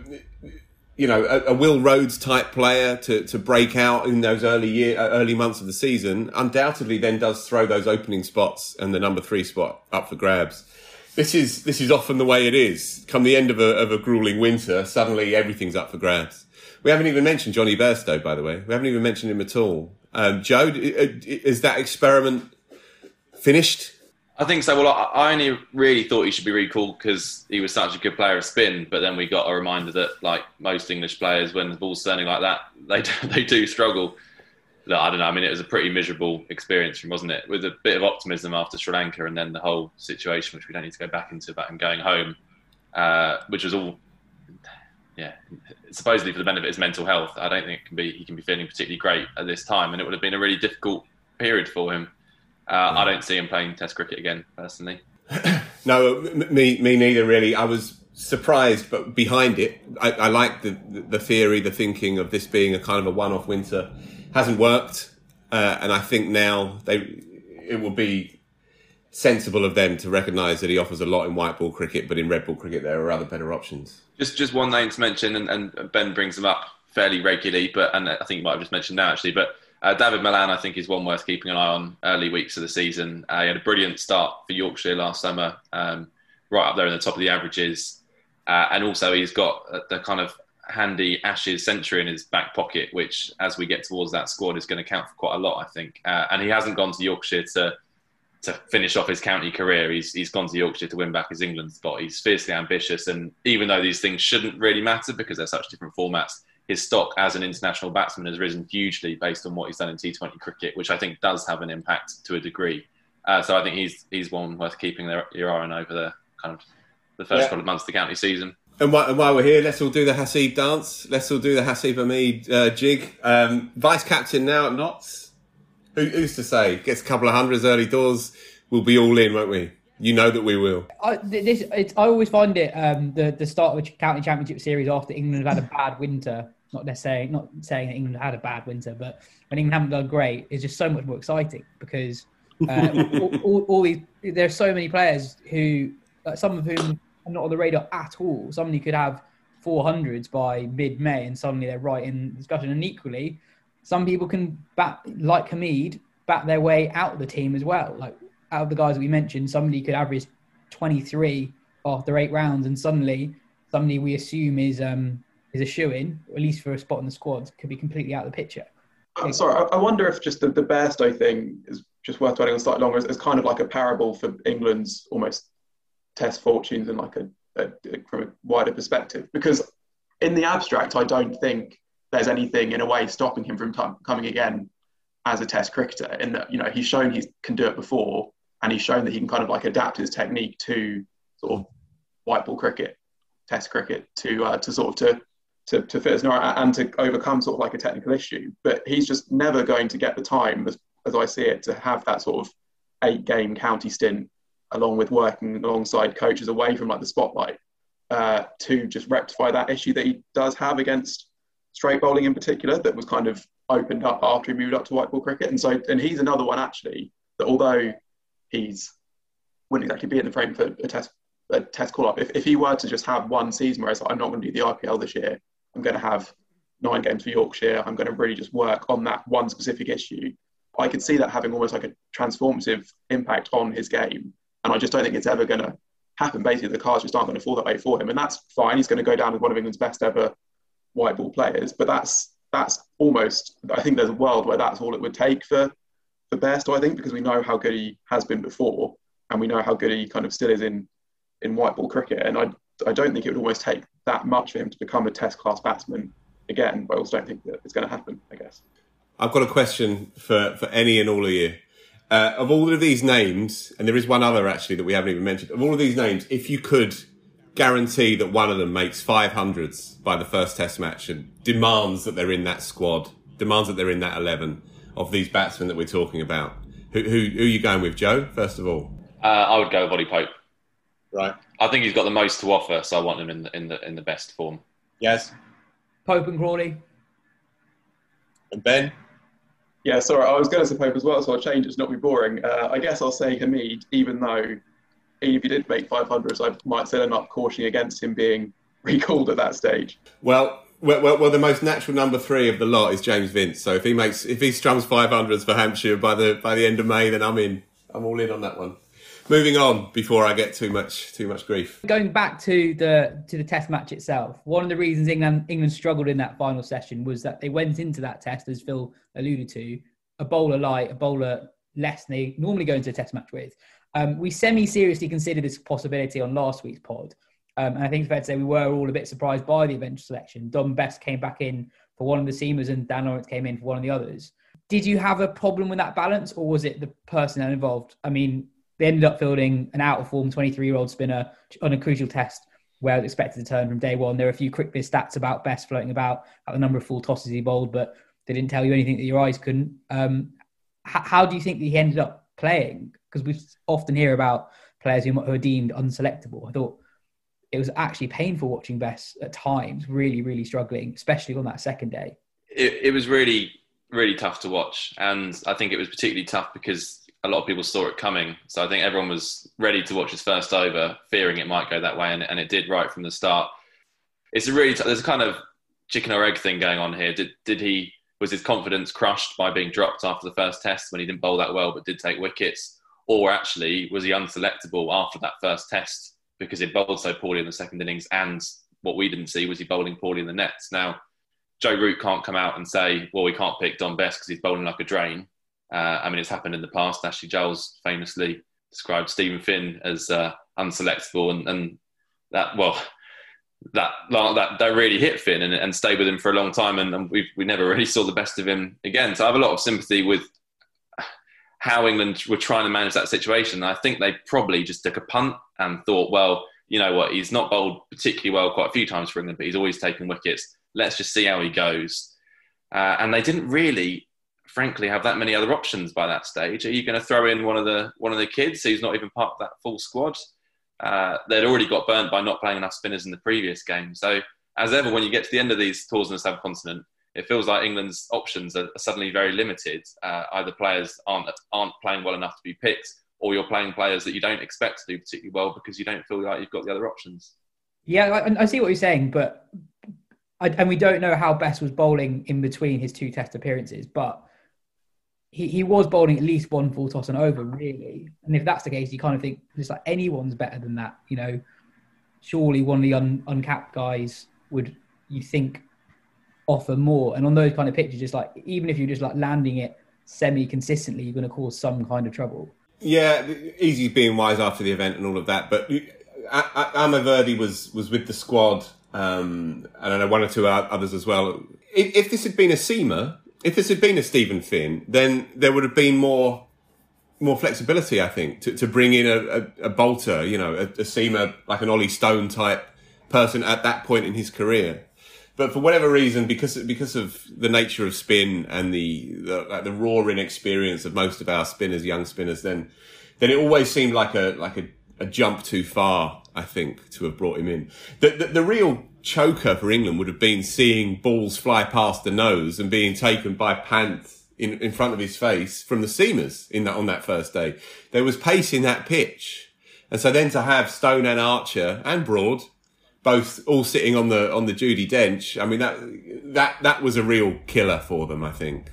you know, a, a, Will Rhodes type player to, to break out in those early year, uh, early months of the season, undoubtedly then does throw those opening spots and the number three spot up for grabs. This is, this is often the way it is. Come the end of a, of a grueling winter, suddenly everything's up for grabs. We haven't even mentioned Jonny Bairstow, by the way. We haven't even mentioned him at all. Um, Joe, is that experiment finished? I think so. Well, I only really thought he should be recalled because he was such a good player of spin. But then we got a reminder that, like most English players, when the ball's turning like that, (laughs) they do, they do struggle. I don't know. I mean, it was a pretty miserable experience, wasn't it? With a bit of optimism after Sri Lanka, and then the whole situation, which we don't need to go back into, about him going home, uh, which was all, yeah, supposedly for the benefit of his mental health. I don't think it can be he can be feeling particularly great at this time, and it would have been a really difficult period for him. Uh, I don't see him playing Test cricket again, personally. (clears throat) no, me, me neither. Really, I was surprised, but behind it, I, I like the the theory, the thinking of this being a kind of a one-off winter hasn't worked, uh, and I think now they it will be sensible of them to recognise that he offers a lot in white ball cricket, but in red ball cricket there are other better options. Just just one name to mention, and, and Ben brings them up fairly regularly, but and I think you might have just mentioned now actually, but. Uh, Dawid Malan, I think, is one worth keeping an eye on early weeks of the season. Uh, he had a brilliant start for Yorkshire last summer, um, right up there in the top of the averages. Uh, and also, he's got the kind of handy Ashes century in his back pocket, which, as we get towards that squad, is going to count for quite a lot, I think. Uh, and he hasn't gone to Yorkshire to to finish off his county career. He's he's gone to Yorkshire to win back his England spot. He's fiercely ambitious, and even though these things shouldn't really matter because they're such different formats, his stock as an international batsman has risen hugely based on what he's done in T20 cricket, which I think does have an impact to a degree. Uh, so I think he's he's one worth keeping your eye on over the kind of the first yeah. couple of months of the county season. And while, and while, we're here, let's all do the Hasib dance. Let's all do the Hasib Hameed uh, jig. Um, Vice captain now at Notts. Who, who's to say? Gets a couple of hundreds early doors. We'll be all in, won't we? You know that we will. I, this, I always find it um, the the start of a county championship series after England have had a bad winter. Not necessarily not saying that England had a bad winter, but when England haven't done great, it's just so much more exciting because uh, (laughs) all, all, all, these there are so many players who, uh, some of whom are not on the radar at all. Somebody could have 400s by mid May and suddenly they're right in discussion. And equally, some people can bat, like Hameed, bat their way out of the team as well. Like out of the guys we mentioned, somebody could average 23 after eight rounds and suddenly somebody we assume is um, is a shoe in, at least for a spot in the squad, could be completely out of the picture. I'm sorry, I wonder if just the, the Bairstow thing is just worth dwelling on slightly longer. It's kind of like a parable for England's almost test fortunes in like a, a, from a wider perspective. Because in the abstract, I don't think there's anything in a way stopping him from t- coming again as a test cricketer. In that you know he's shown he can do it before, and he's shown that he can kind of like adapt his technique to sort of white ball cricket, test cricket, to uh, to sort of to to, to fit as and to overcome sort of like a technical issue. But he's just never going to get the time, as, as I see it, to have that sort of eight game county stint along with working alongside coaches away from like the spotlight uh, to just rectify that issue that he does have against straight bowling in particular that was kind of opened up after he moved up to white ball cricket and so and he's another one actually that although he's wouldn't exactly be in the frame for a test a test call up if, if he were to just have one season where it's like I'm not going to do the IPL this year I'm going to have nine games for Yorkshire I'm going to really just work on that one specific issue I could see that having almost like a transformative impact on his game and I just don't think it's ever going to happen. Basically, the cards just aren't going to fall that way for him. And that's fine. He's going to go down as one of England's best ever white ball players. But that's that's almost, I think there's a world where that's all it would take for, for Bairstow, I think, because we know how good he has been before and we know how good he kind of still is in, in white ball cricket. And I, I don't think it would almost take that much for him to become a test class batsman again. But I also don't think that it's going to happen, I guess. I've got a question for, for any and all of you. Uh, of all of these names, and there is one other actually that we haven't even mentioned. Of all of these names, if you could guarantee that one of them makes 500s by the first Test match and demands that they're in that squad, demands that they're in that 11 of these batsmen that we're talking about, who, who, who are you going with, Joe? First of all, uh, I would go with Ollie Pope. Right. I think he's got the most to offer, so I want him in the in the in the best form. Yes. Pope and Crawley. And Ben. Yeah, sorry, I was going to say Pope as well, so I'll change it to not be boring. Uh, I guess I'll say Hameed, even though if he did make 500s, I might still end up cautioning against him being (laughs) recalled at that stage. Well, well, well, well, the most natural number three of the lot is James Vince. So if he makes, if he strums 500s for Hampshire by the by the end of May, then I'm in. I'm all in on that one. Moving on before I get too much too much grief. Going back to the to the Test match itself, one of the reasons England England struggled in that final session was that they went into that Test, as Phil alluded to, a bowler light, a bowler less than they normally go into a Test match with. Um, we semi-seriously considered this possibility on last week's pod, um, and I think it's fair to say we were all a bit surprised by the eventual selection. Dom Bess came back in for one of the seamers, and Dan Lawrence came in for one of the others. did you have a problem with that balance, or was it the personnel involved? I mean, they ended up fielding an out of form 23 year old spinner on a crucial test where I was expected to turn from day one. There are a few quick stats about Bess floating about, about the number of full tosses he bowled, but they didn't tell you anything that your eyes couldn't. Um, h- how do you think that he ended up playing? Because we often hear about players who are deemed unselectable. I thought it was actually painful watching Bess at times, really, really struggling, especially on that second day. It, it was really, really tough to watch. And I think it was particularly tough because a lot of people saw it coming. So I think everyone was ready to watch his first over, fearing it might go that way. And, and it did right from the start. It's a really, t- there's a kind of chicken or egg thing going on here. Did, did he, was his confidence crushed by being dropped after the first test when he didn't bowl that well but did take wickets? Or actually, was he unselectable after that first test because he bowled so poorly in the second innings? And what we didn't see was he bowling poorly in the nets. Now, Joe Root can't come out and say, well, we can't pick Dom Bess because he's bowling like a drain. Uh, I mean, it's happened in the past. Ashley Giles famously described Steven Finn as uh, unselectable, and, and, that well, that that that really hit Finn and, and stayed with him for a long time, and, and we we never really saw the best of him again. So I have a lot of sympathy with how England were trying to manage that situation. I think they probably just took a punt and thought, well, you know what, he's not bowled particularly well quite a few times for England, but he's always taken wickets. Let's just see how he goes. Uh, and they didn't really, frankly, have that many other options by that stage. Are you going to throw in one of the one of the kids who's not even part of that full squad? Uh, they'd already got burnt by not playing enough spinners in the previous game. So, as ever, when you get to the end of these tours in the subcontinent, it feels like England's options are suddenly very limited. Uh, either players aren't aren't playing well enough to be picked, or you're playing players that you don't expect to do particularly well because you don't feel like you've got the other options. Yeah, I, I see what you're saying, but I, and we don't know how Bess was bowling in between his two Test appearances, but he, he was bowling at least one full toss and over, really. And if that's the case, you kind of think just like anyone's better than that. You know, surely one of the un, uncapped guys would you think offer more. And on those kind of pitches, just like even if you're just like landing it semi consistently, you're going to cause some kind of trouble. Yeah, easy being wise after the event and all of that. But Amar Virdi was was with the squad, um, and I know one or two others as well. If, if this had been a seamer, if this had been a Steven Finn, then there would have been more more flexibility, I think, to, to bring in a, a, a bolter, you know, a, a seamer like an Ollie Stone type person at that point in his career but for whatever reason, because because of the nature of spin and the the, like the raw inexperience of most of our spinners, young spinners, then then it always seemed like a like a, a jump too far. I think to have brought him in. The, the, the real choker for England would have been seeing balls fly past the nose and being taken by Pant in, in front of his face from the seamers in that on that first day. There was pace in that pitch, and so then to have Stone and Archer and Broad both all sitting on the on the Judi Dench. I mean that that that was a real killer for them, I think,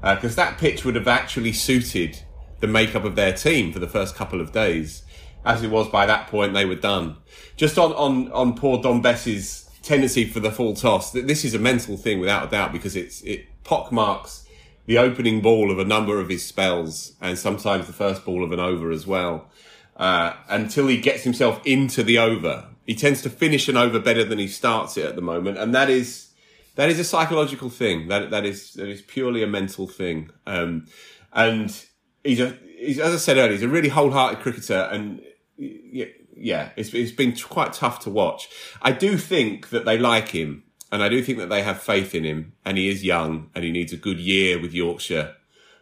because uh, that pitch would have actually suited the makeup of their team for the first couple of days. As it was by that point, they were done. Just on on on poor Dom Bess's tendency for the full toss. This is a mental thing without a doubt because it's it pockmarks the opening ball of a number of his spells and sometimes the first ball of an over as well. Uh, until he gets himself into the over he tends to finish an over better than he starts it at the moment, and that is that is a psychological thing. That that is that is purely a mental thing. Um, and he's a he's as I said earlier, he's a really wholehearted cricketer, and yeah, it's it's been quite tough to watch. I do think that they like him, and I do think that they have faith in him, and he is young, and he needs a good year with Yorkshire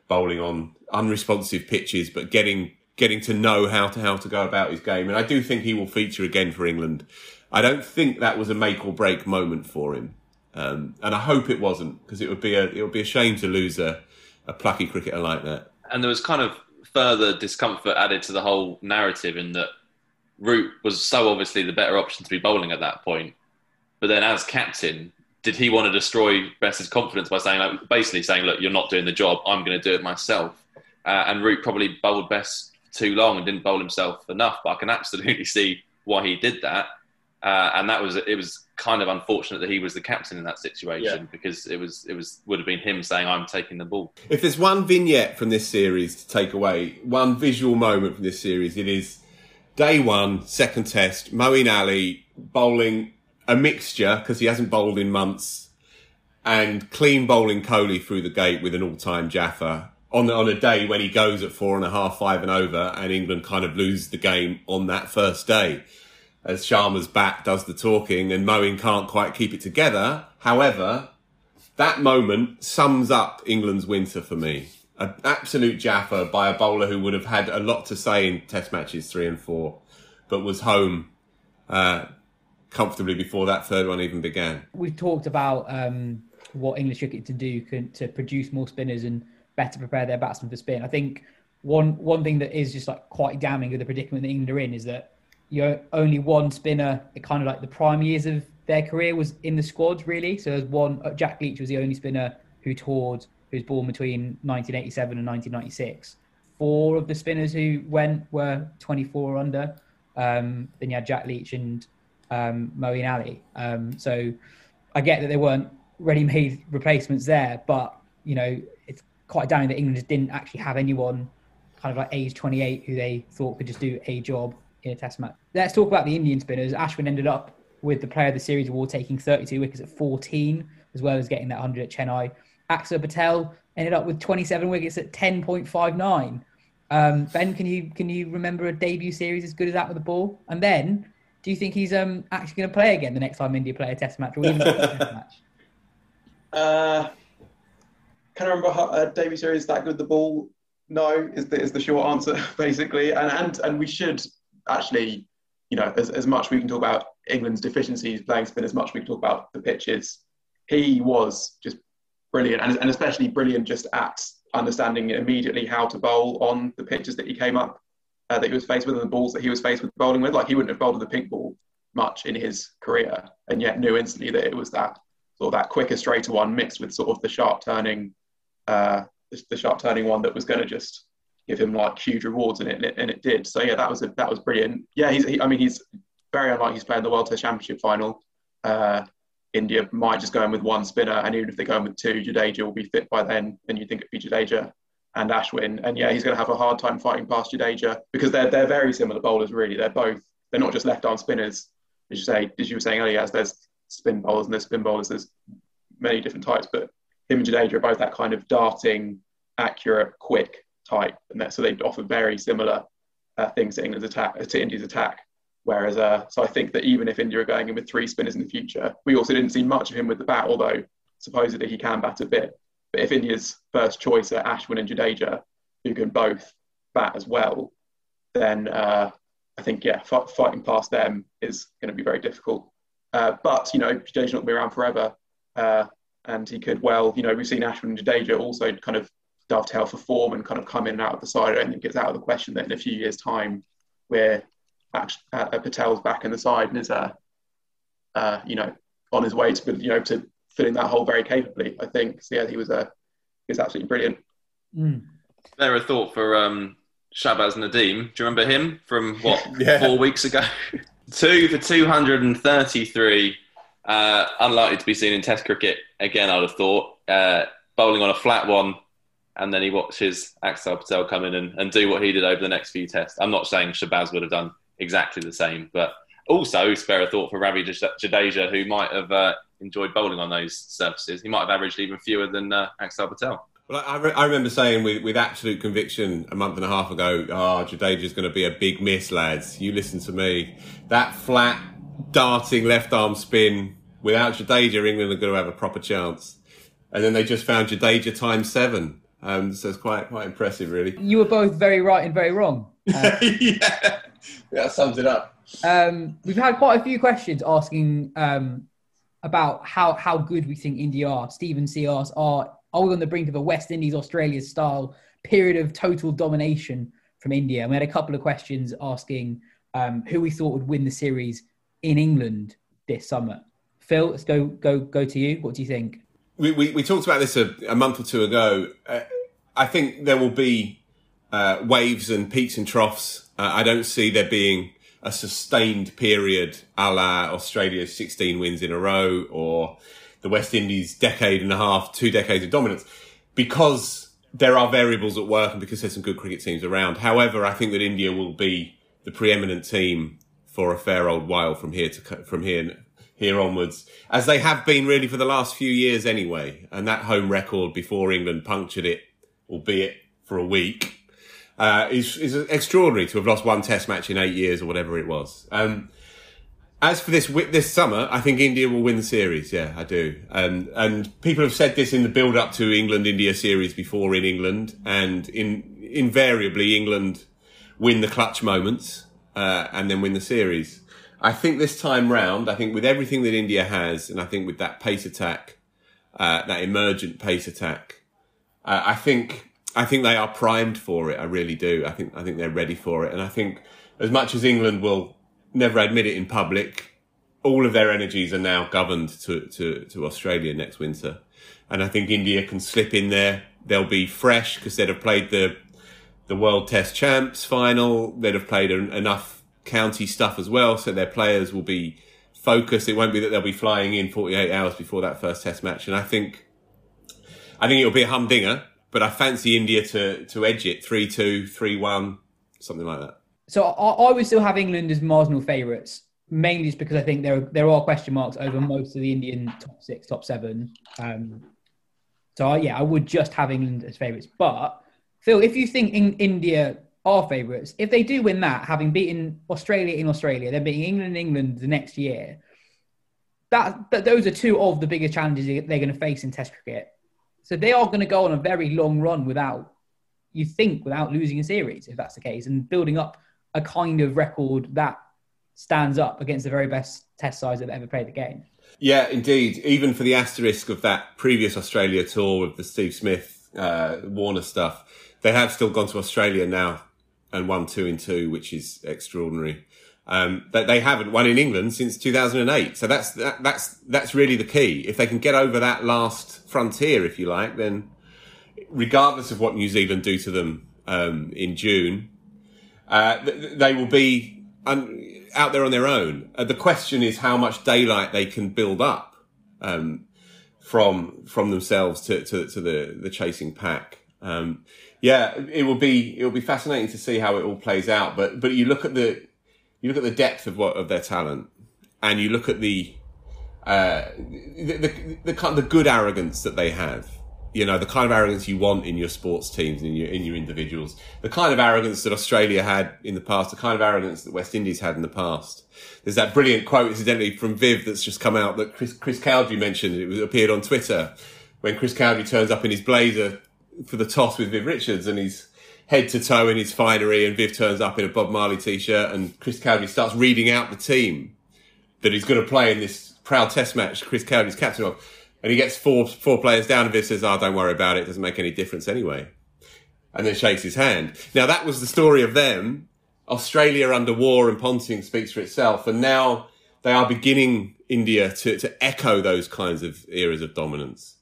bowling on unresponsive pitches, but getting getting to know how to how to go about his game. And I do think he will feature again for England. I don't think that was a make or break moment for him, um, and I hope it wasn't because it would be a it would be a shame to lose a, a plucky cricketer like that. And there was kind of further discomfort added to the whole narrative in that Root was so obviously the better option to be bowling at that point. But then, as captain, did he want to destroy Bess's confidence by saying, like, basically saying, "Look, you're not doing the job. I'm going to do it myself." Uh, and Root probably bowled Bess too long and didn't bowl himself enough. But I can absolutely (laughs) see why he did that. Uh, and that was it was kind of unfortunate that he was the captain in that situation yeah. because it was it was would have been him saying I'm taking the ball. If there's one vignette from this series to take away, one visual moment from this series, it is day one, second test, Moeen Ali bowling a mixture because he hasn't bowled in months and clean bowling Kohli through the gate with an all-time Jaffa on on a day when he goes at four and a half, five and over, and England kind of lose the game on that first day. As Sharma's bat does the talking, and Moeen can't quite keep it together. However, that moment sums up England's winter for me. An absolute Jaffa by a bowler who would have had a lot to say in Test matches three and four, but was home uh, comfortably before that third one even began. We've talked about um, what English cricket to do can, to produce more spinners and better prepare their batsmen for spin. I think one one thing that is just like quite damning of the predicament that England are in is that you're only one spinner kind of like the prime years of their career was in the squad really. So there's one uh, Jack Leach was the only spinner who toured who was born between 1987 and 1996. Four of the spinners who went were 24 or under. Um, then you had Jack Leach and um, Moeen Ali. Um, so I get that there weren't ready-made replacements there, but you know it's quite damning that England just didn't actually have anyone kind of like age 28 who they thought could just do a job in a test match. Let's talk about the Indian spinners. Ashwin ended up with the Player of the Series award, taking 32 wickets at 14, as well as getting that 100 at Chennai. Axar Patel ended up with 27 wickets at 10.59. Um, ben, can you can you remember a debut series as good as that with the ball? And then, do you think he's um, actually going to play again the next time India play a Test match or even a (laughs) Test match? Uh, can I remember how, uh, debut series that good the ball? No, is the is the short answer (laughs) basically, and and and we should actually, you know, as as much we can talk about England's deficiencies playing spin, as much we can talk about the pitches. He was just brilliant, and, and especially brilliant just at understanding immediately how to bowl on the pitches that he came up, uh, that he was faced with, and the balls that he was faced with bowling with. Like he wouldn't have bowled with the pink ball much in his career, and yet knew instantly that it was that sort of that quicker, straighter one mixed with sort of the sharp turning, uh, the sharp turning one that was going to just give him like huge rewards, and it, and it, and it did. So yeah, that was a, that was brilliant. Yeah, he's he, I mean he's very unlikely he's playing the World Test Championship final. Uh, India might just go in with one spinner, and even if they go in with two, Jadeja will be fit by then, and you'd think it'd be Jadeja and Ashwin. And yeah, he's going to have a hard time fighting past Jadeja because they're they're very similar bowlers. Really, they're both they're not just left arm spinners. As you say, as you were saying earlier, as there's spin bowlers and there's spin bowlers, there's many different types, but him and Jadeja are both that kind of darting, accurate, quick type, and so they offer very similar uh, things to England's attack to India's attack. Whereas, uh, so I think that even if India are going in with three spinners in the future, we also didn't see much of him with the bat, although supposedly he can bat a bit. But if India's first choice are Ashwin and Jadeja, who can both bat as well, then uh, I think, yeah, f- fighting past them is going to be very difficult. Uh, but, you know, Jadeja's not going to be around forever. Uh, and he could well, you know, we've seen Ashwin and Jadeja also kind of dovetail for form and kind of come in and out of the side. I don't think it's out of the question that in a few years' time, we're uh, Patel's back in the side and is, uh, uh, you know, on his way to, you know, to filling that hole very capably. I think. So yeah, he was a uh, he was absolutely brilliant. Mm. There a thought for um, Shahbaz Nadeem. Do you remember him from what (laughs) Yeah. four weeks ago? (laughs) Two for two hundred and thirty-three. Uh, unlikely to be seen in Test cricket again. I'd have thought uh, bowling on a flat one, and then he watches Axar Patel come in and, and do what he did over the next few tests. I'm not saying Shahbaz would have done exactly the same, but also spare a thought for Ravi Jadeja, who might have uh, enjoyed bowling on those surfaces. He might have averaged even fewer than uh, Axar Patel. Well, I, re- I remember saying with, with absolute conviction a month and a half ago, oh, Jadeja's going to be a big miss, lads. You listen to me. That flat, darting left arm spin, without Jadeja, England are going to have a proper chance. And then they just found Jadeja times seven. Um, so it's quite quite impressive, really. You were both very right and very wrong. Uh, (laughs) yeah, that sums it up. um, we've had quite a few questions asking um, about how how good we think India are. Stephen C asks, are are we on the brink of a West Indies Australia style period of total domination from India? And we had a couple of questions asking um, who we thought would win the series in England this summer. Phil, let's go go go to you. What do you think? We, we, we talked about this a, a month or two ago. Uh, I think there will be uh, waves and peaks and troughs. Uh, I don't see there being a sustained period a la Australia's 16 wins in a row or the West Indies decade and a half, two decades of dominance because there are variables at work and because there's some good cricket teams around. However, I think that India will be the preeminent team for a fair old while from here to, from here here onwards, as they have been really for the last few years anyway. And that home record before England punctured it, albeit for a week, uh, is, is extraordinary to have lost one test match in eight years or whatever it was. Um, as for this this summer, I think India will win the series. Yeah, I do. And and people have said this in the build up to England India series before in England, and in invariably England win the clutch moments uh, and then win the series. I think this time round, I think with everything that India has, and I think with that pace attack, uh, that emergent pace attack, uh, I think I think they are primed for it. I really do. I think I think they're ready for it, and I think as much as England will never admit it in public, all of their energies are now governed to to, to Australia next winter, and I think India can slip in there. They'll be fresh because they'd have played the the World Test Champs final. They'd have played enough county stuff as well, so their players will be focused. It won't be that they'll be flying in 48 hours before that first Test match. And I think, I think it'll be a humdinger, but I fancy India to to edge it 3-2, 3-1, something like that. So I, I would still have England as marginal favourites, mainly just because I think there there are question marks over most of the Indian top six, top seven. Um, so I, yeah, I would just have England as favourites, but Phil, if you think in India are favourites, if they do win that, having beaten Australia in Australia, then beating England in England the next year, that, that those are two of the biggest challenges they're going to face in Test cricket. So they are going to go on a very long run without, you think, without losing a series, if that's the case, and building up a kind of record that stands up against the very best Test sides that ever played the game. Yeah, indeed. Even for the asterisk of that previous Australia tour with the Steve Smith uh, Warner stuff, they have still gone to Australia now and won two in two, which is extraordinary. Um, they haven't won in England since 2008. So that's, that, that's, that's really the key. If they can get over that last frontier, if you like, then regardless of what New Zealand do to them, um, in June, uh, they will be un- out there on their own. Uh, the question is how much daylight they can build up, um, from, from themselves to, to, to the, the chasing pack. Um, yeah, it will be it will be fascinating to see how it all plays out. But but you look at the you look at the depth of what of their talent, and you look at the uh, the, the, the kind the good arrogance that they have. You know, the kind of arrogance you want in your sports teams and in your in your individuals. The kind of arrogance that Australia had in the past. The kind of arrogance that West Indies had in the past. There's that brilliant quote, incidentally, from Viv that's just come out that Chris, Chris Cowdrey mentioned. It appeared on Twitter when Chris Cowdrey turns up in his blazer for the toss with Viv Richards, and he's head to toe in his finery, and Viv turns up in a Bob Marley t-shirt, and Chris Cowdrey starts reading out the team that he's going to play in this proud Test match. Chris Cowdrey's captain of, and he gets four four players down, and Viv says, "Oh, don't worry about it. It doesn't make any difference anyway." And then shakes his hand. Now that was the story of them. Australia under Waugh and Ponting speaks for itself, and now they are beginning India to, to echo those kinds of eras of dominance.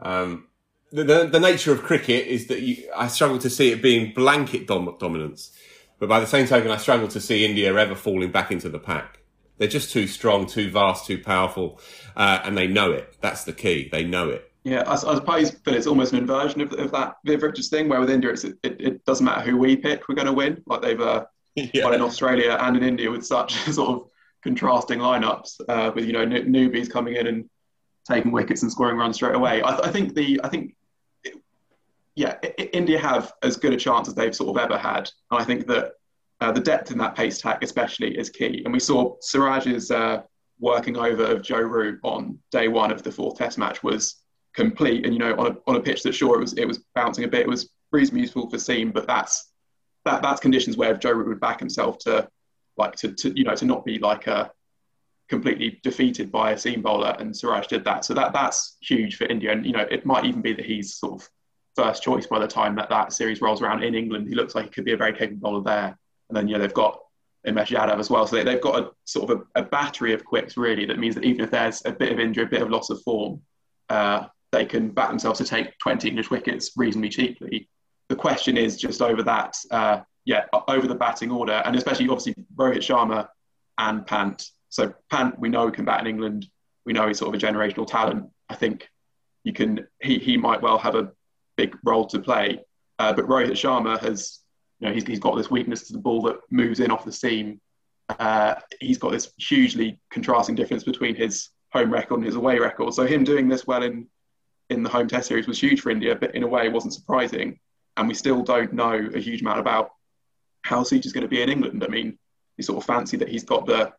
Um, the, the, the nature of cricket is that you, I struggle to see it being blanket dom- dominance. But by the same token, I struggle to see India ever falling back into the pack. They're just too strong, too vast, too powerful, uh, and they know it. That's the key. They know it. Yeah, I, I suppose, but it's almost an inversion of, of that Viv Richards thing, where with India, it, it, doesn't matter who we pick, we're going to win. Like they've uh, (laughs) yeah. won in Australia and in India with such (laughs) sort of contrasting lineups, uh, with you know newbies coming in and taking wickets and scoring runs straight away. I, I think the I think yeah, India have as good a chance as they've sort of ever had, and I think that uh, the depth in that pace attack especially is key. And we saw Siraj's uh, working over of Joe Root on day one of the fourth Test match was complete, and you know on a, on a pitch that sure it was it was bouncing a bit, it was reasonably useful for seam, but that's that that's conditions where Joe Root would back himself to like to, to you know to not be like a completely defeated by a seam bowler, and Siraj did that. So that that's huge for India, and you know it might even be that he's sort of first choice by the time that that series rolls around in England. He looks like he could be a very capable bowler there. And then yeah, they've got Umesh Yadav as well, so they, have got a sort of a, a, battery of quicks really. That means that even if there's a bit of injury, a bit of loss of form, uh, they can back themselves to take 20 English wickets reasonably cheaply. The question is just over that, uh, yeah, over the batting order, and especially obviously Rohit Sharma and Pant so Pant, we know can bat in England. We know he's sort of a generational talent. I think you can he he might well have a big role to play. Uh, but Rohit Sharma has, you know, he's, he's got this weakness to the ball that moves in off the seam. uh, he's got this hugely contrasting difference between his home record and his away record. So him doing this well in in the home test series was huge for India, but in a way it wasn't surprising. And we still don't know a huge amount about how Such is going to be in England. I mean, you sort of fancy that he's got the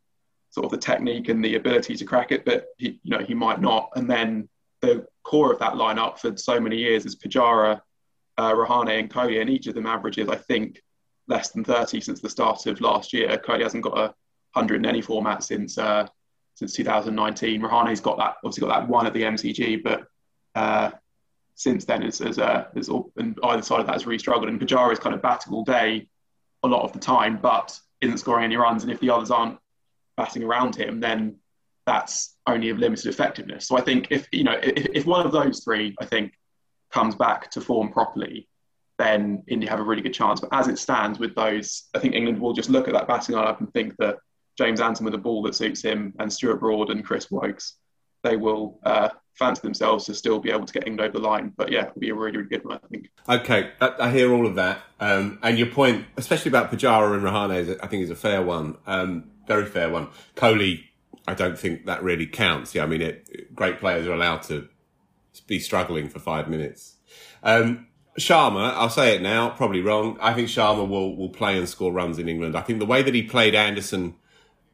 sort of the technique and the ability to crack it, but he, you know, he might not. And then the core of that lineup for so many years is Pujara, uh, Rahane, and Kohli, and each of them averages, I think, less than 30 since the start of last year. Kohli hasn't got a 100 in any format since uh, since 2019. Rahane's got that, obviously got that one at the MCG, but uh, since then, as, as, uh, as all, and either side of that has really struggled. And Pujara is kind of batting all day a lot of the time, but isn't scoring any runs. And if the others aren't batting around him, then that's only of limited effectiveness. So I think if you know if, if one of those three, I think, comes back to form properly, then India have a really good chance. But as it stands with those, I think England will just look at that batting lineup and think that James Anderson with a ball that suits him and Stuart Broad and Chris Woakes, they will uh, fancy themselves to still be able to get England over the line. But yeah, it'll be a really, really good one, I think. Okay, I, hear all of that. Um, and your point, especially about Pujara and Rahane, is, I think is a fair one. Um, very fair one. Kohli, I don't think that really counts. Yeah, I mean, it, great players are allowed to be struggling for five minutes. Um, Sharma, I'll say it now, probably wrong. I think Sharma will, will play and score runs in England. I think the way that he played Anderson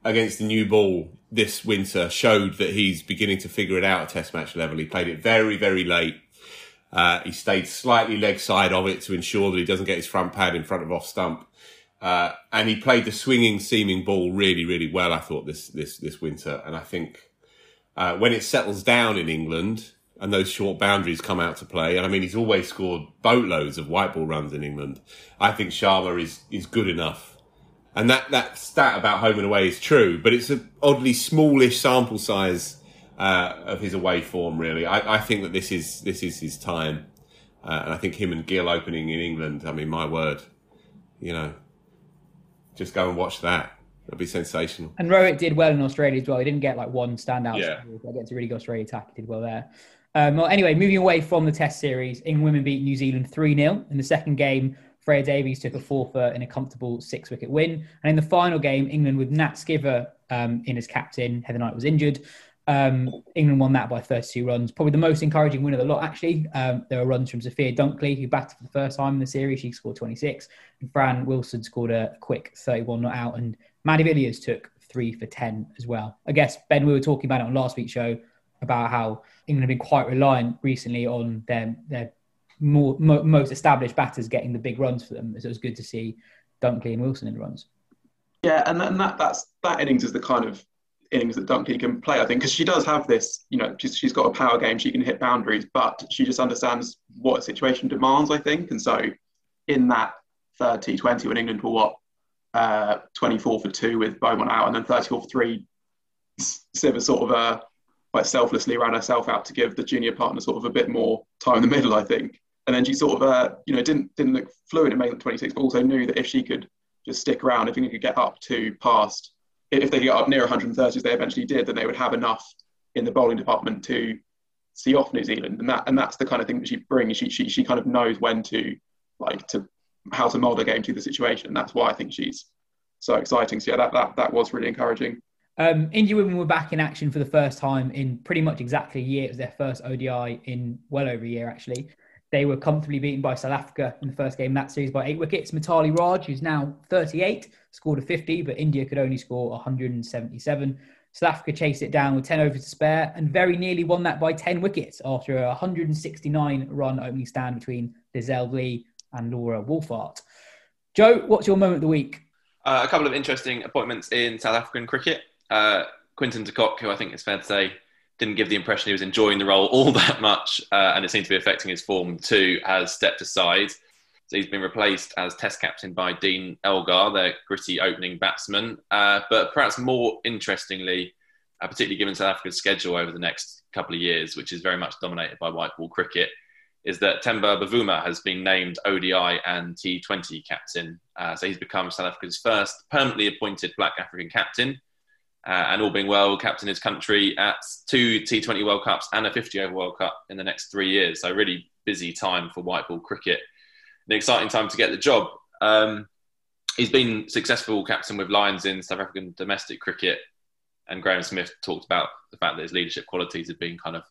against the new ball this winter showed that he's beginning to figure it out at test match level. He played it very, very late. Uh, he stayed slightly leg side of it to ensure that he doesn't get his front pad in front of off stump. Uh, and he played the swinging, seaming ball really, really well. I thought this this this winter, and I think uh, when it settles down in England and those short boundaries come out to play, and I mean he's always scored boatloads of white ball runs in England. I think Sharma is is good enough and that, that stat about home and away is true, but it's an oddly smallish sample size uh, of his away form. Really, I, I, think that this is this is his time, uh, and I think him and Gill opening in England. I mean, my word, you know, just go and watch that. It'll be sensational. And Rohit did well in Australia as well. He didn't get like one standout. Yeah. Against a really good Australia attack. He did well there. Um, well, anyway, moving away from the Test series, England women beat New Zealand 3 0 in the second game. Freya Davies took a four for in a comfortable six wicket win. And in the final game, England with Nat Sciver um, in as captain, Heather Knight was injured. Um, England won that by 32 runs. Probably the most encouraging win of the lot, actually. Um, there were runs from Sophia Dunkley, who batted for the first time in the series. She scored 26. And Fran Wilson scored a quick 31 not out. And Mady Villiers took three for 10 as well. I guess, Ben, we were talking about it on last week's show about how England have been quite reliant recently on their, their more, mo- most established batters getting the big runs for them. So it was good to see Dunkley and Wilson in runs. Yeah, and, and that that's that innings is the kind of innings that Dunkley can play, I think, because she does have this, you know, she's, she's got a power game, she can hit boundaries, but she just understands what a situation demands, I think. And so in that third T20, when England were what, uh, 24 for two with Beaumont out and then 34 for three, Sciver sort of uh, quite selflessly ran herself out to give the junior partner sort of a bit more time in the middle, I think and then she sort of, uh, you know, didn't didn't look fluent in making 26, but also knew that if she could just stick around, if England could get up to past, if they get up near 130 as they eventually did, then they would have enough in the bowling department to see off New Zealand, and that and that's the kind of thing that she brings. She she she kind of knows when to like to how to mould a game to the situation. That's why I think she's so exciting. So yeah, that that that was really encouraging. Um, India women were back in action for the first time in pretty much exactly a year. It was their first ODI in well over a year, actually. They were comfortably beaten by South Africa in the first game of that series by eight wickets. Mithali Raj, who's now 38, scored a 50, but India could only score 177. South Africa chased it down with 10 overs to spare and very nearly won that by 10 wickets after a 169 run opening stand between Lizelle Lee and Laura Wolvaardt. Joe, what's your moment of the week? Uh, a couple of interesting appointments in South African cricket. Uh, Quinton de Kock, who I think it's fair to say didn't give the impression he was enjoying the role (laughs) all that much, uh, and it seemed to be affecting his form too, has stepped aside. So he's been replaced as Test captain by Dean Elgar, their gritty opening batsman. Uh, but perhaps more interestingly, uh, particularly given South Africa's schedule over the next couple of years, which is very much dominated by white ball cricket, is that Temba Bavuma has been named ODI and T20 captain. Uh, so he's become South Africa's first permanently appointed Black African captain uh, and all being well, captain his country at two T20 World Cups and a 50 over World Cup in the next three years. So, really busy time for white ball cricket. An exciting time to get the job. Um, he's been successful captain with Lions in South African domestic cricket, and Graeme Smith talked about the fact that his leadership qualities have been kind of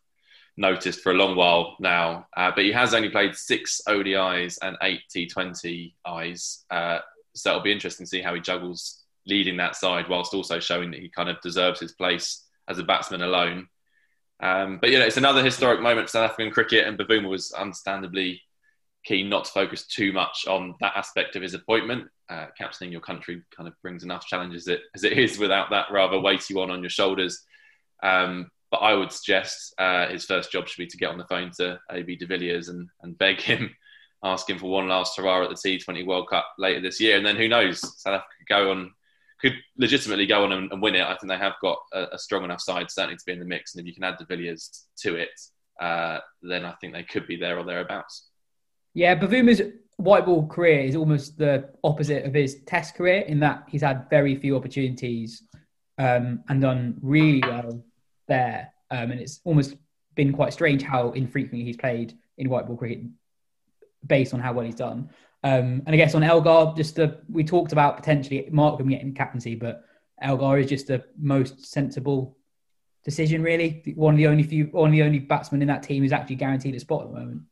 noticed for a long while now. Uh, but he has only played six ODIs and eight T20Is, uh, so it'll be interesting to see how he juggles leading that side whilst also showing that he kind of deserves his place as a batsman alone. Um, but you know, it's another historic moment for South African cricket, and Bavuma was understandably keen not to focus too much on that aspect of his appointment. Uh, captaining your country kind of brings enough challenges as it is without that rather weighty one on your shoulders. Um, but I would suggest uh, his first job should be to get on the phone to AB de Villiers and, and beg him, (laughs) ask him for one last hurrah at the T20 World Cup later this year. And then who knows, South Africa could go on, could legitimately go on and, and win it. I think they have got a, a, strong enough side certainly to be in the mix. And if you can add de Villiers to it, uh, then I think they could be there or thereabouts. Yeah, Bavuma's white ball career is almost the opposite of his test career in that he's had very few opportunities um, and done really well there. Um, and it's almost been quite strange how infrequently he's played in white ball cricket based on how well he's done. Um, and I guess on Elgar, just the, we talked about potentially Markram getting captaincy, but Elgar is just the most sensible decision, really. One of the only few, one of the only batsmen in that team who's actually guaranteed a spot at the moment.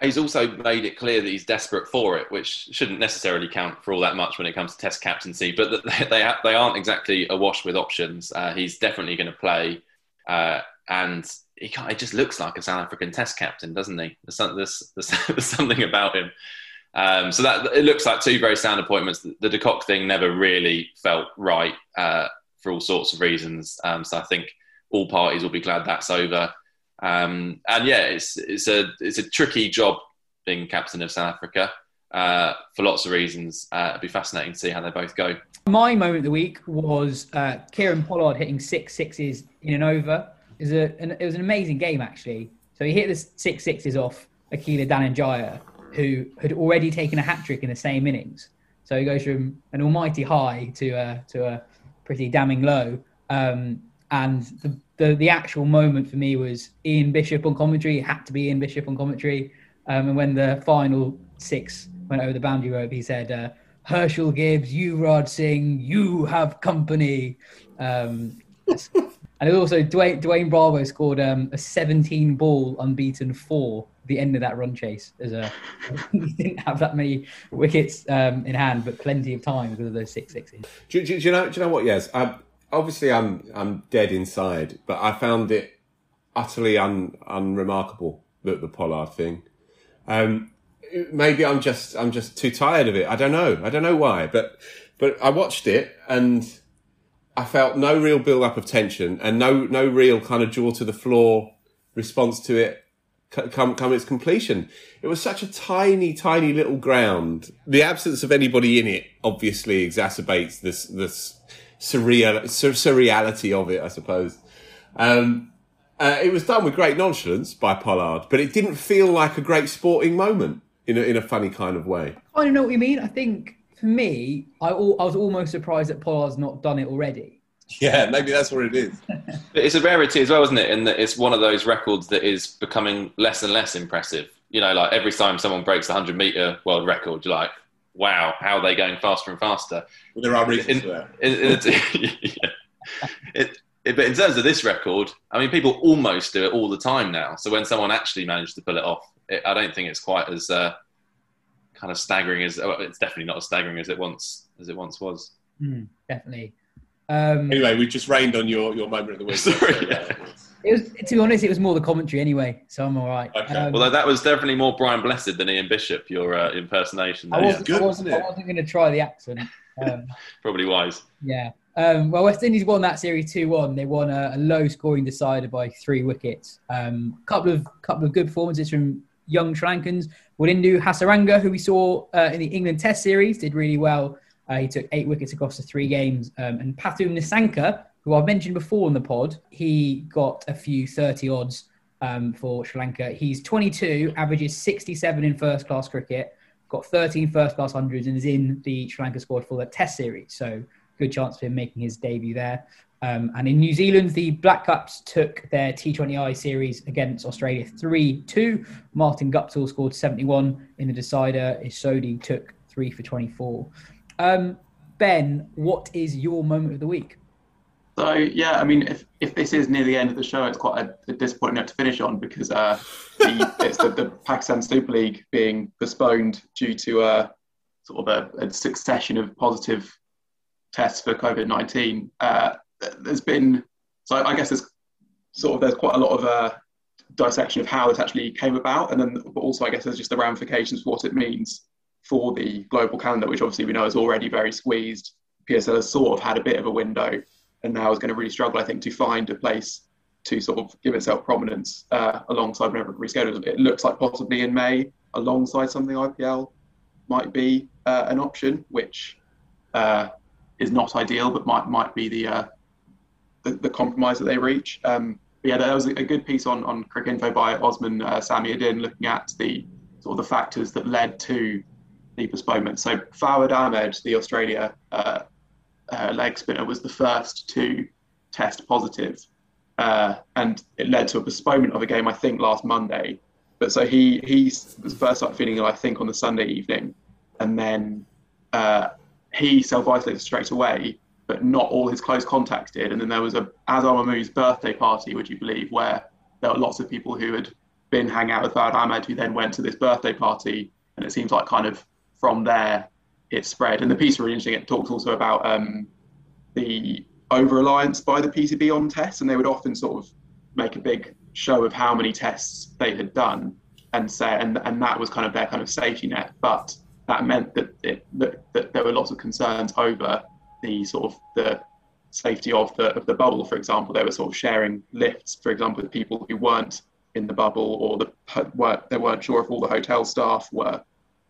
He's also made it clear that he's desperate for it, which shouldn't necessarily count for all that much when it comes to Test captaincy. But they they, aren't exactly awash with options. Uh, he's definitely going to play, uh, and he just looks like a South African Test captain, doesn't he? There's, there's, there's, there's (laughs) something about him. Um, so that it looks like two very sound appointments. The, de Kock thing never really felt right uh, for all sorts of reasons. Um, so I think all parties will be glad that's over. Um, and yeah, it's it's a it's a tricky job being captain of South Africa uh, for lots of reasons. Uh, it'd be fascinating to see how they both go. My moment of the week was uh, Kieron Pollard hitting six sixes in an over. It was, a, an, it was an amazing game actually. So he hit the six sixes off Akila Dhananjaya, who had already taken a hat trick in the same innings. So he goes from an almighty high to a, to a pretty damning low. Um, and the the the actual moment for me was Ian Bishop on commentary. It had to be Ian Bishop on commentary. Um, and when the final six went over the boundary rope, he said, uh, "Herschelle Gibbs, Yuvraj Singh, you have company." Um, (laughs) and also Dwayne, Dwayne Bravo scored um, a 17 ball unbeaten four the end of that run chase. As a (laughs) he didn't have that many wickets um, in hand, but plenty of time because of those six sixes. Do, do, do you know? Do you know what? Yes, um, obviously I'm I'm dead inside, but I found it utterly un, unremarkable that the Pollard thing. Um, maybe I'm just I'm just too tired of it. I don't know. I don't know why, but but I watched it and I felt no real build up of tension and no no real kind of jaw to the floor response to it come come its completion. It was such a tiny, tiny little ground. The absence of anybody in it obviously exacerbates this this surreal sur- surreality of it, I suppose. Um, uh, it was done with great nonchalance by Pollard, but it didn't feel like a great sporting moment in a, in a funny kind of way. I don't know what you mean. I think for me, I, I was almost surprised that Pollard's not done it already. Yeah, maybe that's what it is. (laughs) it's a rarity as well, isn't it? In that it's one of those records that is becoming less and less impressive. You know, like every time someone breaks the 100 meter world record, you're like, wow, how are they going faster and faster? Well, there are reasons in, for that. In, in, (laughs) yeah. it, it, but in terms of this record, I mean, people almost do it all the time now. So when someone actually managed to pull it off, it, I don't think it's quite as uh, kind of staggering as well, it's definitely not as staggering as it once as it once was. Mm, definitely. Um, anyway, we just rained on your, your moment of the week. (laughs) Sorry, yeah. It was, to be honest, it was more the commentary anyway, so I'm all right. Okay. Um, Although that was definitely more Brian Blessed than Ian Bishop, your uh, impersonation. I wasn't, good, I wasn't, wasn't, wasn't going to try the accent. Um, (laughs) Probably wise. Yeah. Um, well, West Indies won that series two one. They won a, a low-scoring decider by three wickets. A um, couple of couple of good performances from young Sri Lankans. Wanindu Hasaranga, who we saw uh, in the England Test series, did really well. Uh, he took eight wickets across the three games. Um, and Pathum Nissanka, who I've mentioned before on the pod, he got a few 30 odds um, for Sri Lanka. He's 22, averages 67 in first class cricket, got 13 first class hundreds, and is in the Sri Lanka squad for the Test series. So, good chance for him making his debut there. Um, and in New Zealand, the Black Caps took their T20I series against Australia 3 2. Martin Guptill scored 71 in the decider. Ish Sodhi took 3 for 24. Um, ben, what is your moment of the week? So yeah, I mean, if, if this is near the end of the show, it's quite a, a disappointing note to finish on because uh, the, it's the, the, Pakistan Super League being postponed due to uh, sort of a, a, succession of positive tests for COVID nineteen. Uh, there's been so I guess there's sort of there's quite a lot of uh, dissection of how this actually came about, and then but also I guess there's just the ramifications for what it means for the global calendar, which obviously we know is already very squeezed. PSL has sort of had a bit of a window and now is going to really struggle, I think, to find a place to sort of give itself prominence uh, alongside whenever it reschedules. It looks like possibly in May, alongside something IPL, might be uh, an option, which uh, is not ideal, but might might be the uh, the, the, compromise that they reach. Um, yeah, there was a good piece on on Cricinfo by Osman uh, Adin, looking at the sort of the factors that led to the postponement. So Fawad Ahmed, the Australia uh, uh, leg spinner was the first to test positive, uh, and it led to a postponement of a game I think last Monday. But so he he was first started feeling ill I think on the Sunday evening, and then uh, he self isolated straight away. But not all his close contacts did, and then there was a Azhar Mahmood's birthday party, would you believe, where there were lots of people who had been hanging out with Fawad Ahmed, who then went to this birthday party, and it seems like kind of from there it spread. And the piece really interesting. It talks also about um, the over reliance by the PCB on tests, and they would often sort of make a big show of how many tests they had done, and say, and and that was kind of their kind of safety net. But that meant that it that, that there were lots of concerns over the sort of the safety of the of the bubble. For example, they were sort of sharing lifts, for example, with people who weren't in the bubble, or the weren't they weren't sure if all the hotel staff were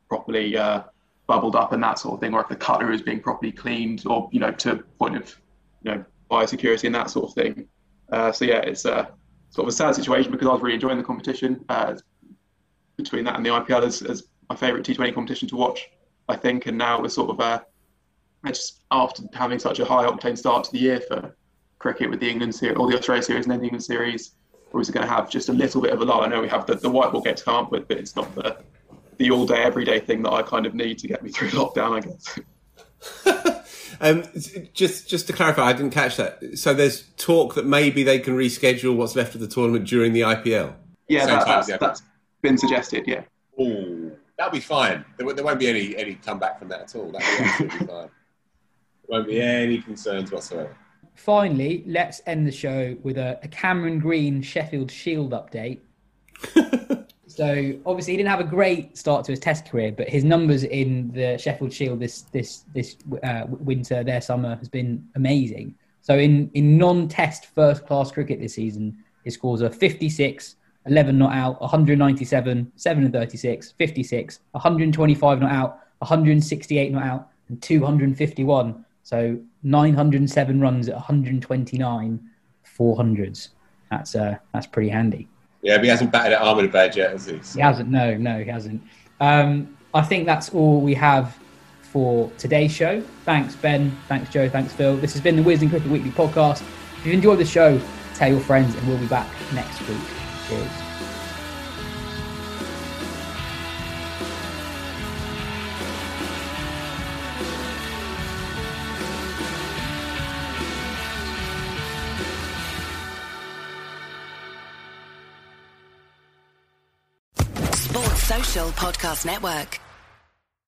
properly uh, bubbled up and that sort of thing, or if the cutter is being properly cleaned, or you know, to point of you know biosecurity and that sort of thing. Uh, so yeah, it's a sort of a sad situation because I was really enjoying the competition. Uh, between that and the IPL as, my favourite T20 competition to watch, I think, and now we're sort of just after having such a high octane start to the year for cricket with the England series, or the Australia series, and then the England series, we're also going to have just a little bit of a lull. I know we have the, the white ball game to come up with, but it's not the the all day, everyday thing that I kind of need to get me through (laughs) lockdown, I guess. (laughs) um, just just to clarify, I didn't catch that. So there's talk that maybe they can reschedule what's left of the tournament during the IPL. Yeah, that, that's, that's been suggested. Yeah. Oh, that'll be fine. There, there, won't be any any comeback from that at all. That'll be absolutely (laughs) fine. Won't be any concerns whatsoever. Finally, let's end the show with a, a Cameron Green Sheffield Shield update. (laughs) So obviously he didn't have a great start to his Test career, but his numbers in the Sheffield Shield this this this uh, winter, their summer has been amazing. So in in non-Test first class cricket this season, his scores are 56, 11 not out, 197, 7 and 36, 56, 125 not out, 168 not out, and 251. So 907 runs at 129 400s. That's uh, that's pretty handy. Yeah, but he hasn't batted at Ahmedabad yet, has he? So. He hasn't. No, no, he hasn't. Um, I think that's all we have for today's show. Thanks, Ben. Thanks, Joe. Thanks, Phil. This has been the Wisden Cricket Weekly podcast. If you enjoyed the show, tell your friends, and we'll be back next week. Cheers. Podcast Network.